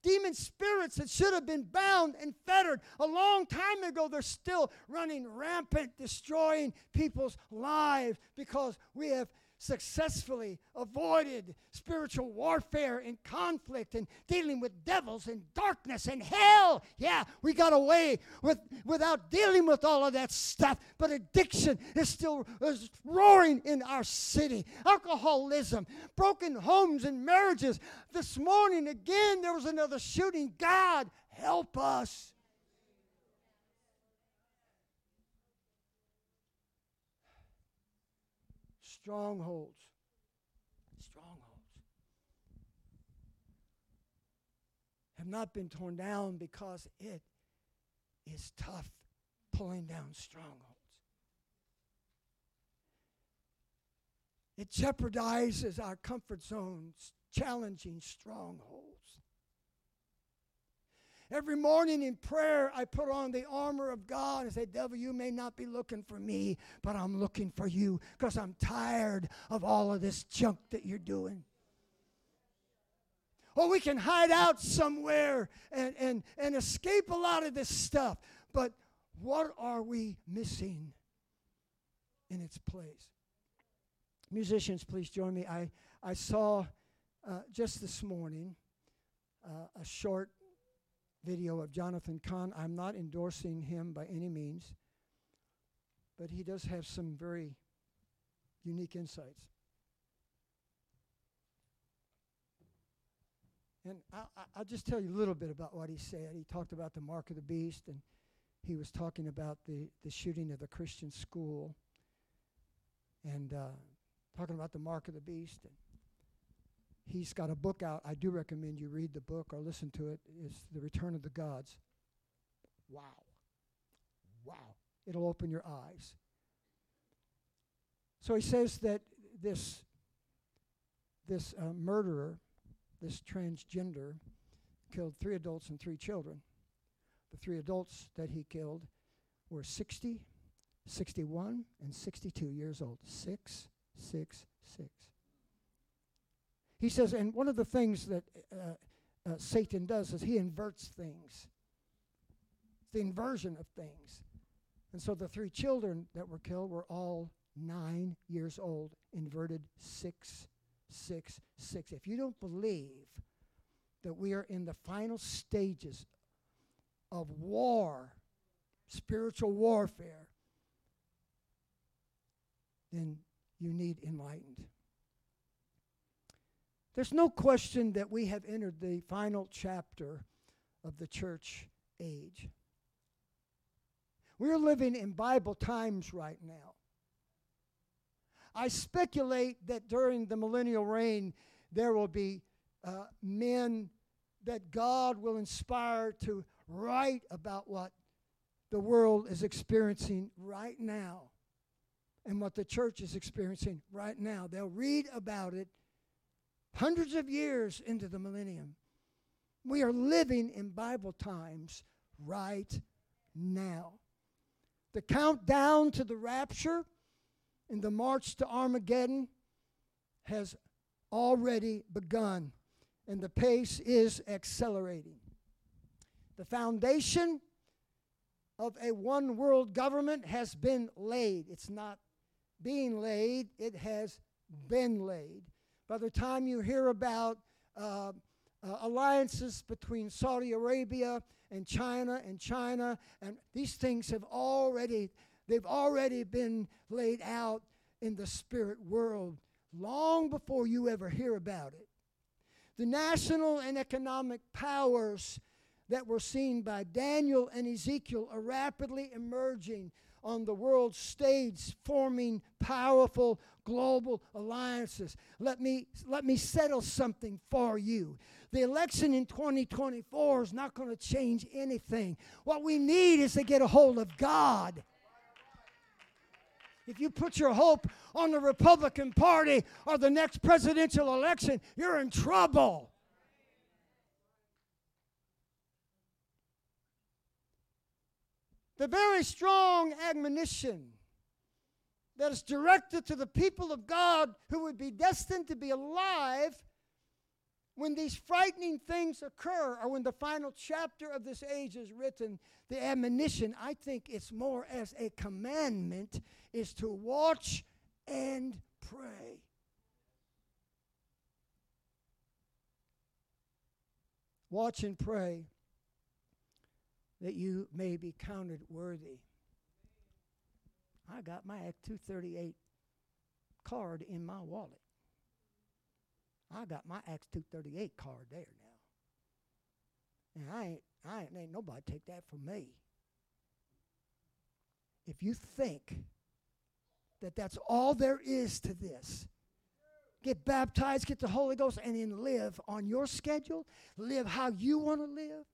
Demon spirits that should have been bound and fettered a long time ago, they're still running rampant, destroying people's lives because we have successfully avoided spiritual warfare and conflict and dealing with devils and darkness and hell. Yeah, we got away with without dealing with all of that stuff. But addiction is still is roaring in our city. Alcoholism, broken homes and marriages. This morning again there was another shooting. God help us. Strongholds. Strongholds. Have not been torn down because it is tough pulling down strongholds. It jeopardizes our comfort zones, challenging strongholds. Every morning in prayer, I put on the armor of God and say, Devil, you may not be looking for me, but I'm looking for you because I'm tired of all of this junk that you're doing. Or we can hide out somewhere and, and, and escape a lot of this stuff. But what are we missing in its place? Musicians, please join me. I, I saw uh, just this morning uh, a short video of Jonathan Cahn. I'm not endorsing him by any means, but he does have some very unique insights. And I, will just tell you a little bit about what he said. He talked about the mark of the beast, and he was talking about the, the shooting of the Christian school, and uh, talking about the mark of the beast. And he's got a book out. I do recommend you read the book or listen to it. It's The Return of the Gods. Wow. Wow. It'll open your eyes. So he says that this, this uh, murderer, this transgender, killed three adults and three children. The three adults that he killed were 60, 61, and 62 years old. Six, six, six. He says, and one of the things that uh, uh, Satan does is he inverts things. It's the inversion of things. And so the three children that were killed were all nine years old, inverted six, six, six. If you don't believe that we are in the final stages of war, spiritual warfare, then you need enlightened. There's no question that we have entered the final chapter of the church age. We're living in Bible times right now. I speculate that during the millennial reign, there will be uh, men that God will inspire to write about what the world is experiencing right now and what the church is experiencing right now. They'll read about it hundreds of years into the millennium. We are living in Bible times right now. The countdown to the rapture and the march to Armageddon has already begun, and the pace is accelerating. The foundation of a one world government has been laid. It's not being laid, it has been laid. By the time you hear about uh, uh, alliances between Saudi Arabia and China and China, and these things have already they've already been laid out in the spirit world long before you ever hear about it. The national and economic powers that were seen by Daniel and Ezekiel are rapidly emerging on the world stage, forming powerful global alliances. Let me, let me settle something for you. The election in 2024 is not going to change anything. What we need is to get a hold of God. If you put your hope on the Republican Party or the next presidential election, you're in trouble. The very strong admonition that is directed to the people of God who would be destined to be alive when these frightening things occur or when the final chapter of this age is written, the admonition, I think it's more as a commandment, is to watch and pray. Watch and pray that you may be counted worthy. I got my Act 238 card in my wallet. I got my Acts 238 card there now. And I ain't, I ain't, ain't nobody take that from me. If you think that that's all there is to this, get baptized, get the Holy Ghost, and then live on your schedule, live how you want to live.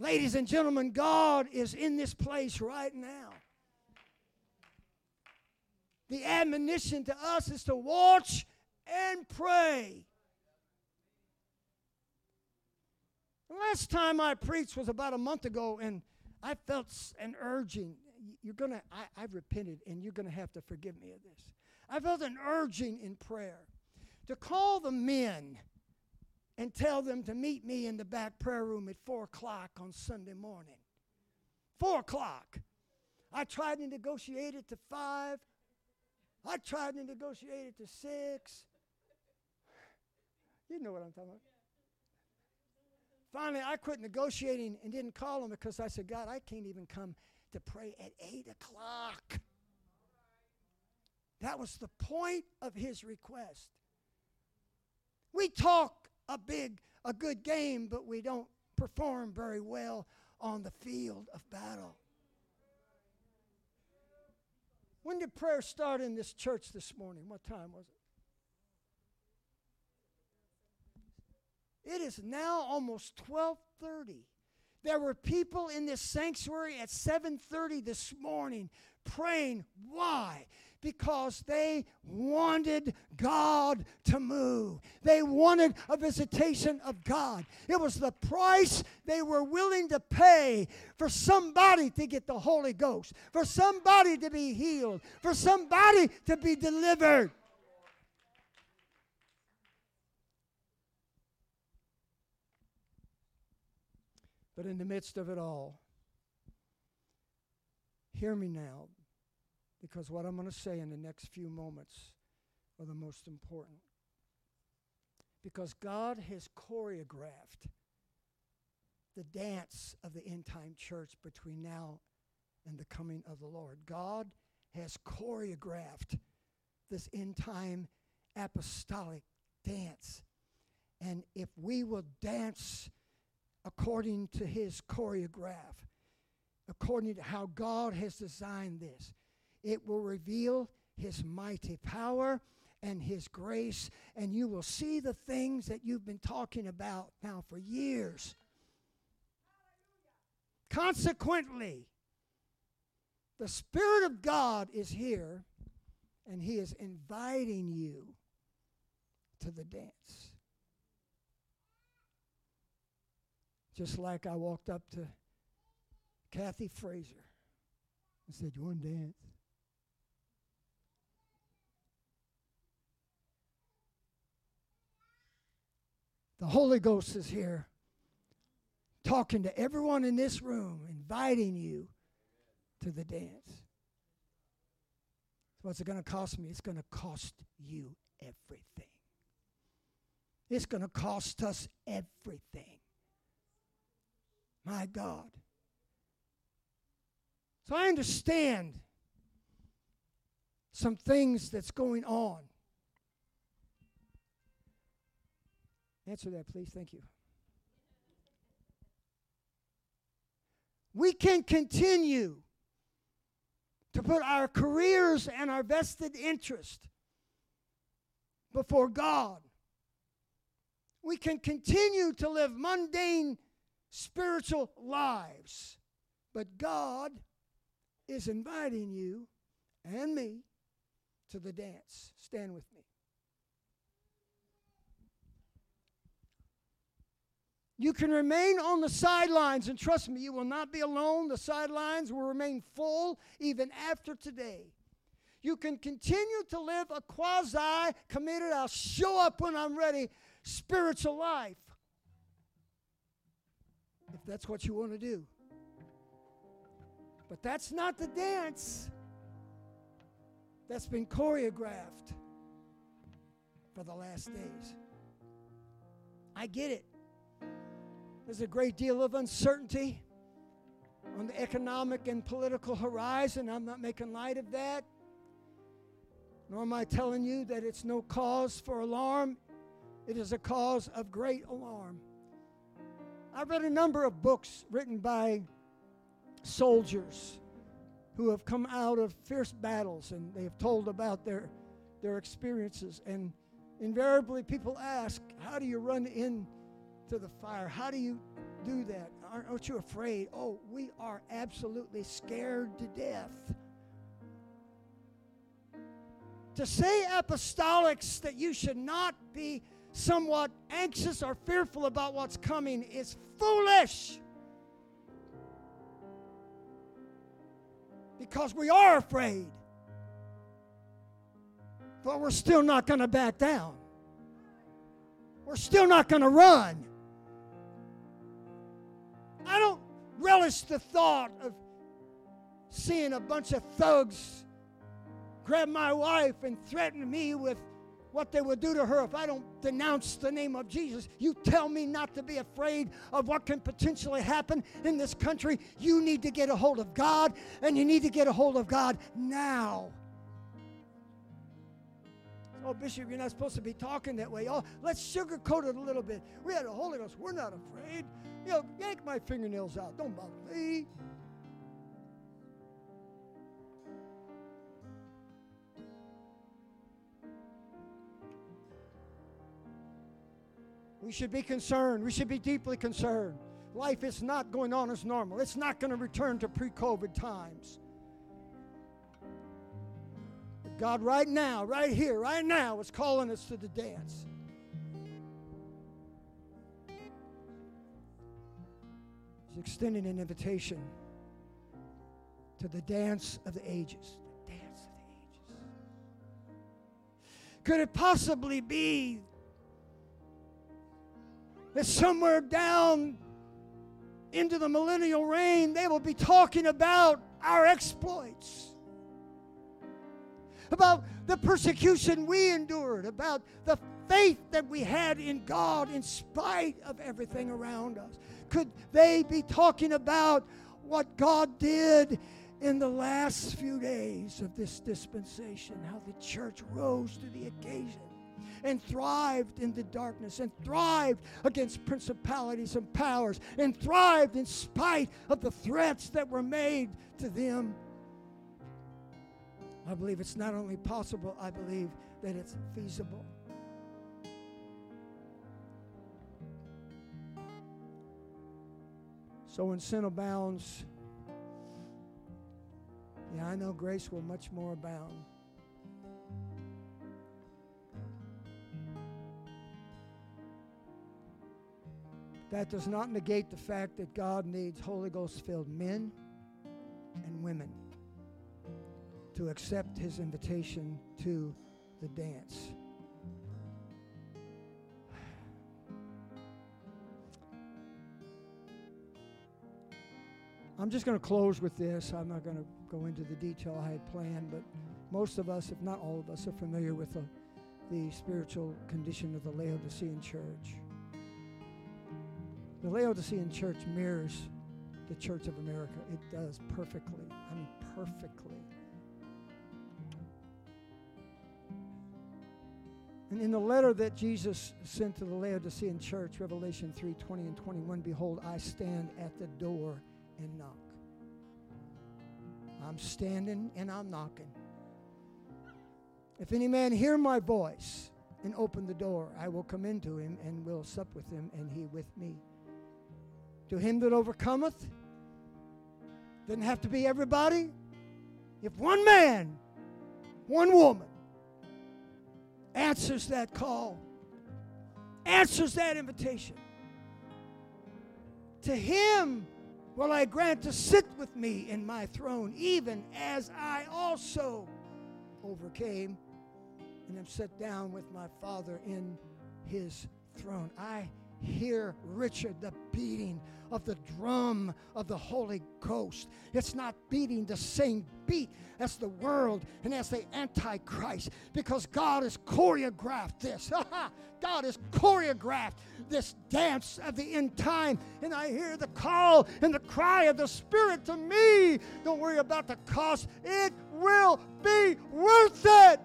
Ladies and gentlemen, God is in this place right now. The admonition to us is to watch and pray. The last time I preached was about a month ago, and I felt an urging. You're gonna, I, I've repented, and you're gonna have to forgive me of this. I felt an urging in prayer to call the men and tell them to meet me in the back prayer room at four o'clock on Sunday morning. Four o'clock. I tried to negotiate it to five. I tried to negotiate it to six. You know what I'm talking about. Finally, I quit negotiating and didn't call him because I said, God, I can't even come to pray at 8 o'clock. That was the point of his request. We talk a big, a good game, but we don't perform very well on the field of battle. When did prayer start in this church this morning? What time was it? It is now almost 12:30. There were people in this sanctuary at 7:30 this morning praying. Why? Because they wanted God to move. They wanted a visitation of God. It was the price they were willing to pay for somebody to get the Holy Ghost, for somebody to be healed, for somebody to be delivered. But in the midst of it all, hear me now because what I'm going to say in the next few moments are the most important. Because God has choreographed the dance of the end time church between now and the coming of the Lord. God has choreographed this end time apostolic dance. And if we will dance according to his choreograph, according to how God has designed this, it will reveal His mighty power and His grace, and you will see the things that you've been talking about now for years. Consequently, the Spirit of God is here, and He is inviting you to the dance. Just like I walked up to Kathy Fraser and said, You want to dance? The Holy Ghost is here talking to everyone in this room, inviting you to the dance. What's it going to cost me? It's going to cost you everything. It's going to cost us everything. My God. So I understand some things that's going on. Answer that, please. Thank you. We can continue to put our careers and our vested interest before God. We can continue to live mundane spiritual lives, but God is inviting you and me to the dance. Stand with me. You can remain on the sidelines, and trust me, you will not be alone. The sidelines will remain full even after today. You can continue to live a quasi committed, I'll show up when I'm ready spiritual life. If that's what you want to do. But that's not the dance that's been choreographed for the last days. I get it. There's a great deal of uncertainty on the economic and political horizon. I'm not making light of that. Nor am I telling you that it's no cause for alarm. It is a cause of great alarm. I've read a number of books written by soldiers who have come out of fierce battles and they have told about their, their experiences. And invariably, people ask, How do you run in to the fire. How do you do that? Aren't, aren't you afraid? Oh, we are absolutely scared to death. To say apostolics that you should not be somewhat anxious or fearful about what's coming is foolish. Because we are afraid. But we're still not going to back down. We're still not going to run. I don't relish the thought of seeing a bunch of thugs grab my wife and threaten me with what they would do to her if I don't denounce the name of Jesus. You tell me not to be afraid of what can potentially happen in this country. You need to get a hold of God, and you need to get a hold of God now. Oh, Bishop, you're not supposed to be talking that way. Oh, let's sugarcoat it a little bit. We had a Holy Ghost. We're not afraid. You know, yank my fingernails out. Don't bother me. We should be concerned. We should be deeply concerned. Life is not going on as normal. It's not going to return to pre COVID times. But God, right now, right here, right now, is calling us to the dance. Extending an invitation to the dance of the ages. The dance of the ages. Could it possibly be that somewhere down into the millennial reign, they will be talking about our exploits, about the persecution we endured, about the faith that we had in God in spite of everything around us? Could they be talking about what God did in the last few days of this dispensation? How the church rose to the occasion and thrived in the darkness and thrived against principalities and powers and thrived in spite of the threats that were made to them. I believe it's not only possible, I believe that it's feasible. So when sin abounds, yeah, I know grace will much more abound. That does not negate the fact that God needs Holy Ghost filled men and women to accept his invitation to the dance. I'm just going to close with this. I'm not going to go into the detail I had planned, but most of us, if not all of us, are familiar with the, the spiritual condition of the Laodicean church. The Laodicean church mirrors the Church of America. It does perfectly. I mean, perfectly. And in the letter that Jesus sent to the Laodicean church, Revelation 3 20 and 21, behold, I stand at the door and knock. I'm standing and I'm knocking. If any man hear my voice and open the door, I will come into him and will sup with him, and he with me. To him that overcometh, doesn't have to be everybody. If one man, one woman answers that call, answers that invitation, to him will I grant to sit with me in my throne, even as I also overcame and am set down with my Father in his throne. I hear Richard the beating of the drum of the Holy Ghost. It's not beating the same beat as the world and as the Antichrist because God has choreographed this. God has choreographed this dance of the end time. And I hear the call and the cry of the Spirit to me. Don't worry about the cost, it will be worth it.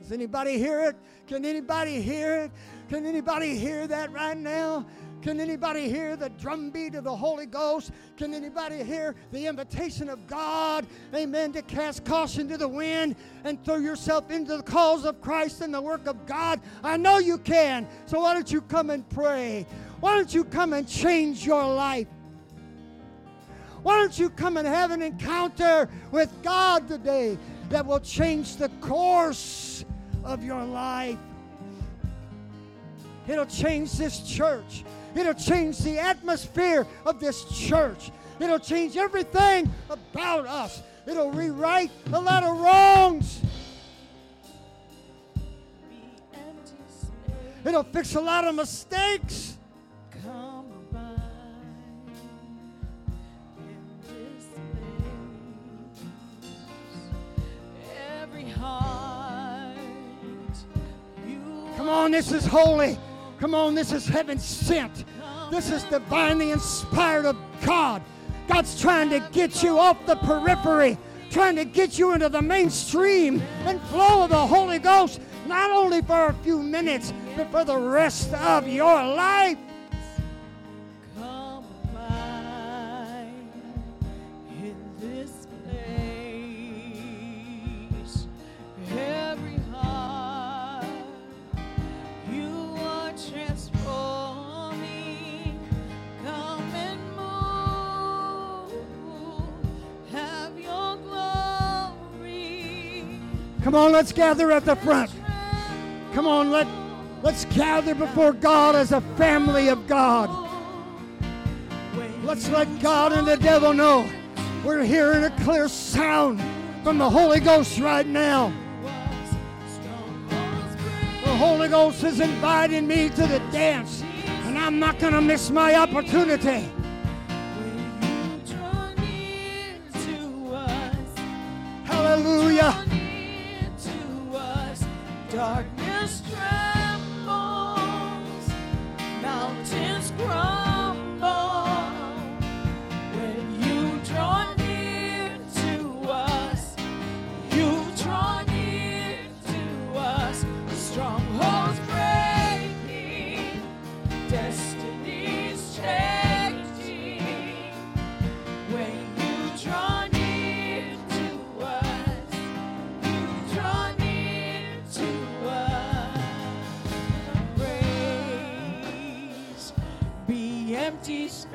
Does anybody hear it? Can anybody hear it? Can anybody hear that right now? Can anybody hear the drumbeat of the Holy Ghost? Can anybody hear the invitation of God, amen, to cast caution to the wind and throw yourself into the cause of Christ and the work of God? I know you can. So why don't you come and pray? Why don't you come and change your life? Why don't you come and have an encounter with God today that will change the course of your life? It'll change this church. It'll change the atmosphere of this church. It'll change everything about us. It'll rewrite a lot of wrongs. It'll fix a lot of mistakes. Come on, this is holy. Come on, this is heaven sent. This is divinely inspired of God. God's trying to get you off the periphery, trying to get you into the mainstream and flow of the Holy Ghost, not only for a few minutes, but for the rest of your life. On, let's gather at the front. Come on, let, let's gather before God as a family of God. Let's let God and the devil know we're hearing a clear sound from the Holy Ghost right now. The Holy Ghost is inviting me to the dance, and I'm not going to miss my opportunity. Hallelujah darkness trembles, mountains cry.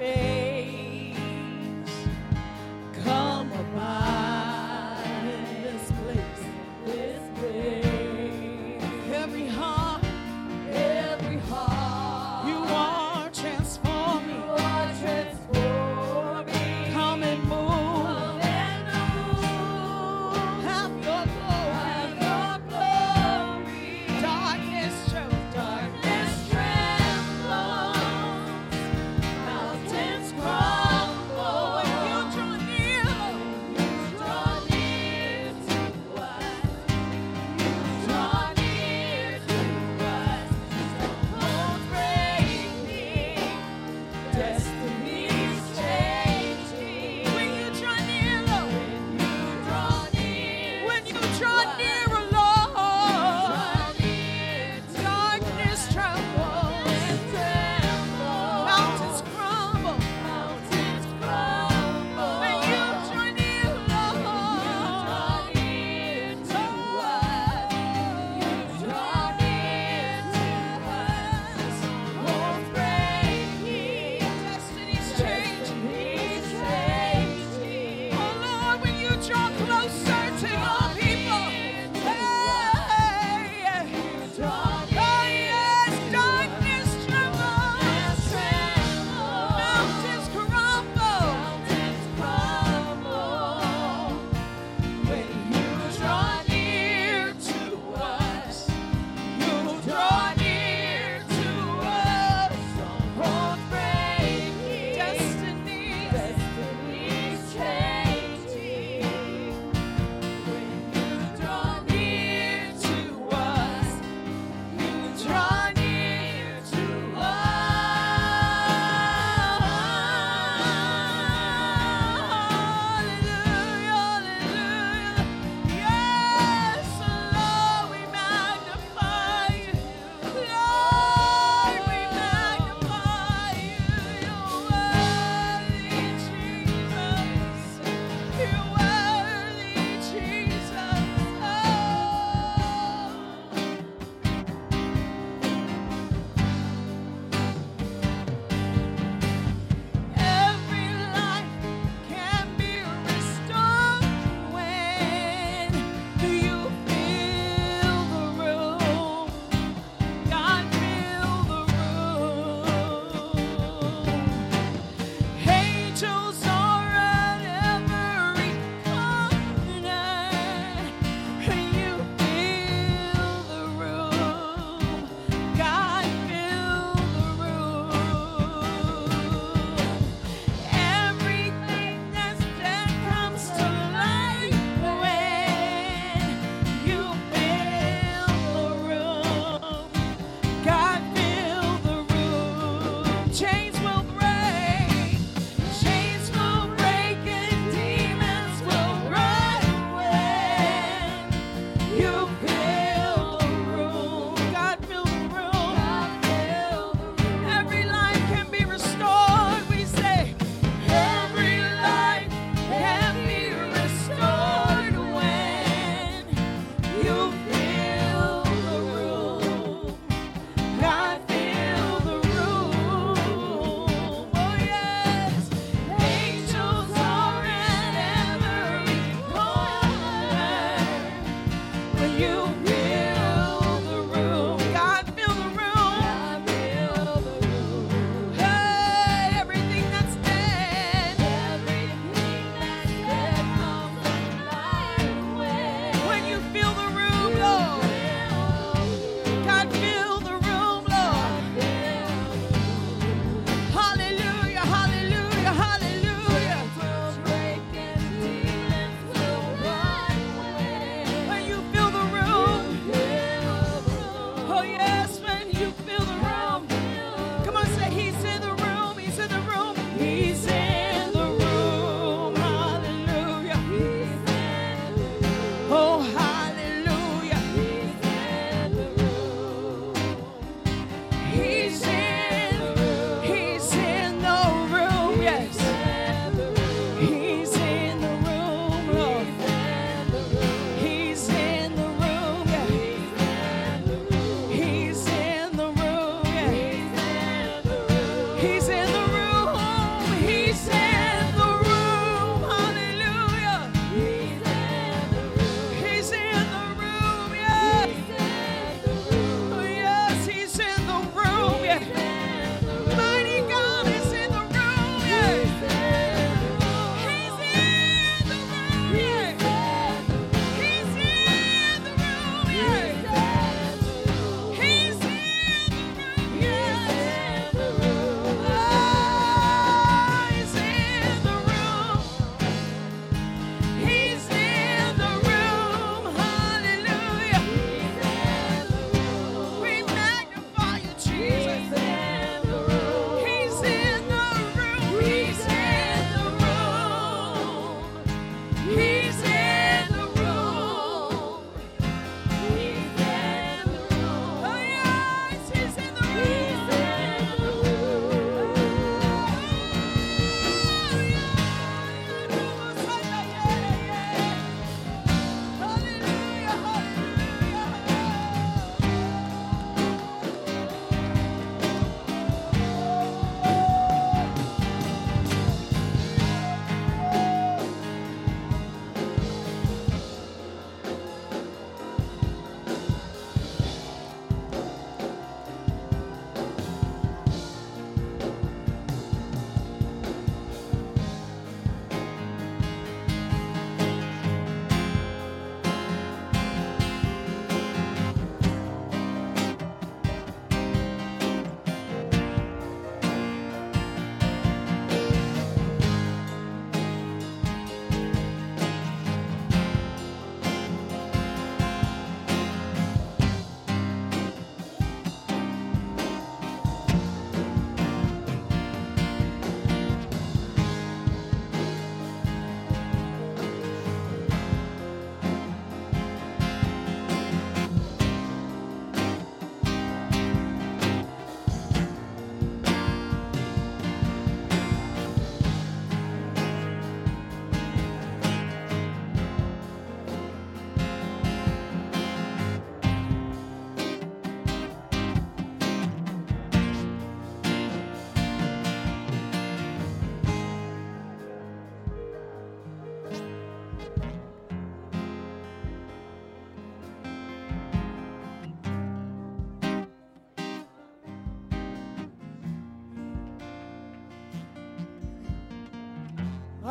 Hey.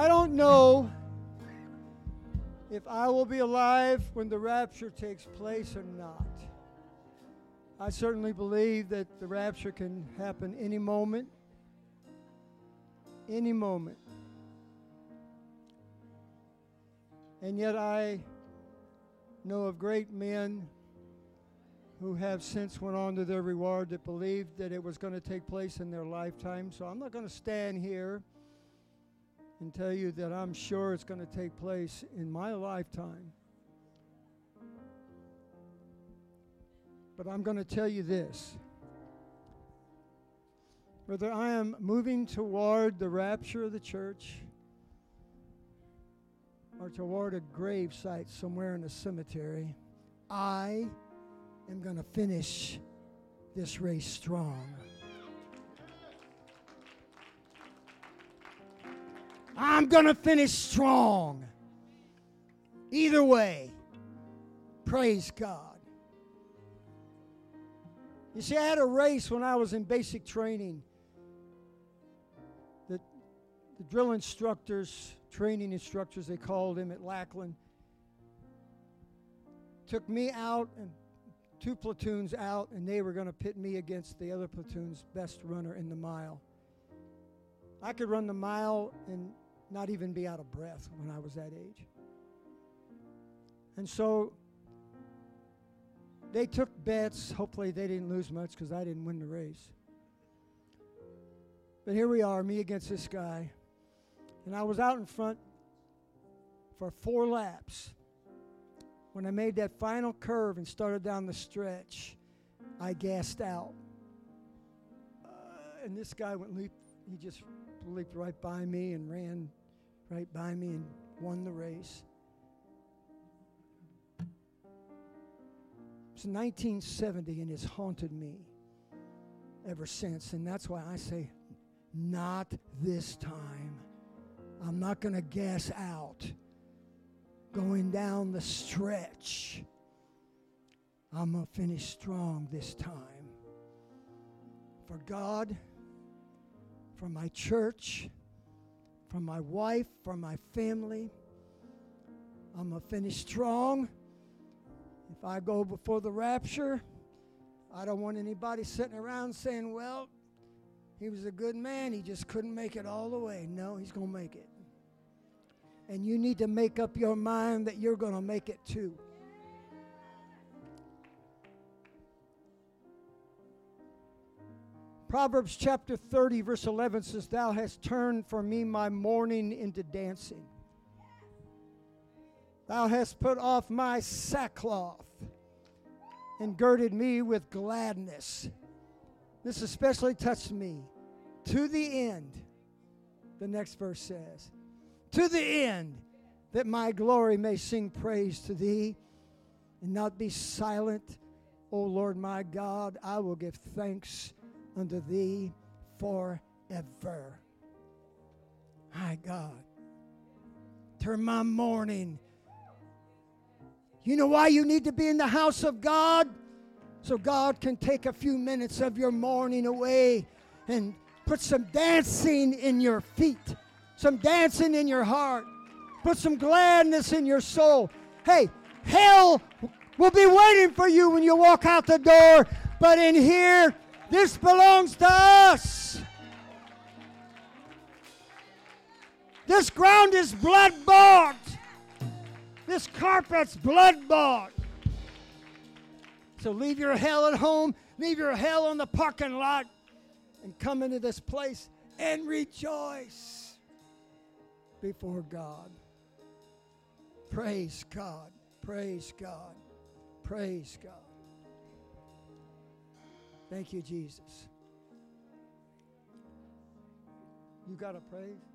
I don't know if I will be alive when the rapture takes place or not. I certainly believe that the rapture can happen any moment. Any moment. And yet I know of great men who have since went on to their reward that believed that it was going to take place in their lifetime. So I'm not going to stand here and tell you that I'm sure it's going to take place in my lifetime. But I'm going to tell you this. Brother, I am moving toward the rapture of the church or toward a grave site somewhere in a cemetery, I am going to finish this race strong. I'm going to finish strong. Either way, praise God. You see, I had a race when I was in basic training. The, the drill instructors, training instructors, they called him at Lackland, took me out and two platoons out, and they were going to pit me against the other platoon's best runner in the mile. I could run the mile and not even be out of breath when I was that age. And so they took bets. Hopefully, they didn't lose much because I didn't win the race. But here we are, me against this guy. And I was out in front for four laps. When I made that final curve and started down the stretch, I gassed out. Uh, and this guy went leap, he just leaped right by me and ran right by me and won the race. It's 1970 and it's haunted me ever since. And that's why I say, not this time. I'm not going to gas out going down the stretch. I'm going to finish strong this time. For God, for my church, for my wife, from my family. I'm going to finish strong. If I go before the rapture, I don't want anybody sitting around saying, well, he was a good man, he just couldn't make it all the way. No, he's going to make it. And you need to make up your mind that you're going to make it too. Proverbs chapter 30, verse 11 says, Thou hast turned for me my mourning into dancing. Thou hast put off my sackcloth and girded me with gladness. This especially touched me. To the end, the next verse says, To the end that my glory may sing praise to thee and not be silent. O Lord my God, I will give thanks unto thee forever. My God, turn my mourning. You know why you need to be in the house of God? So God can take a few minutes of your mourning away and put some dancing in your feet, some dancing in your heart, put some gladness in your soul. Hey, hell will be waiting for you when you walk out the door, but in here, this belongs to us. This ground is blood bought. This carpet's blood bought. So leave your hell at home, leave your hell in the parking lot, and come into this place and rejoice before God. Praise God. Praise God. Praise God. Thank you, Jesus. You got to praise?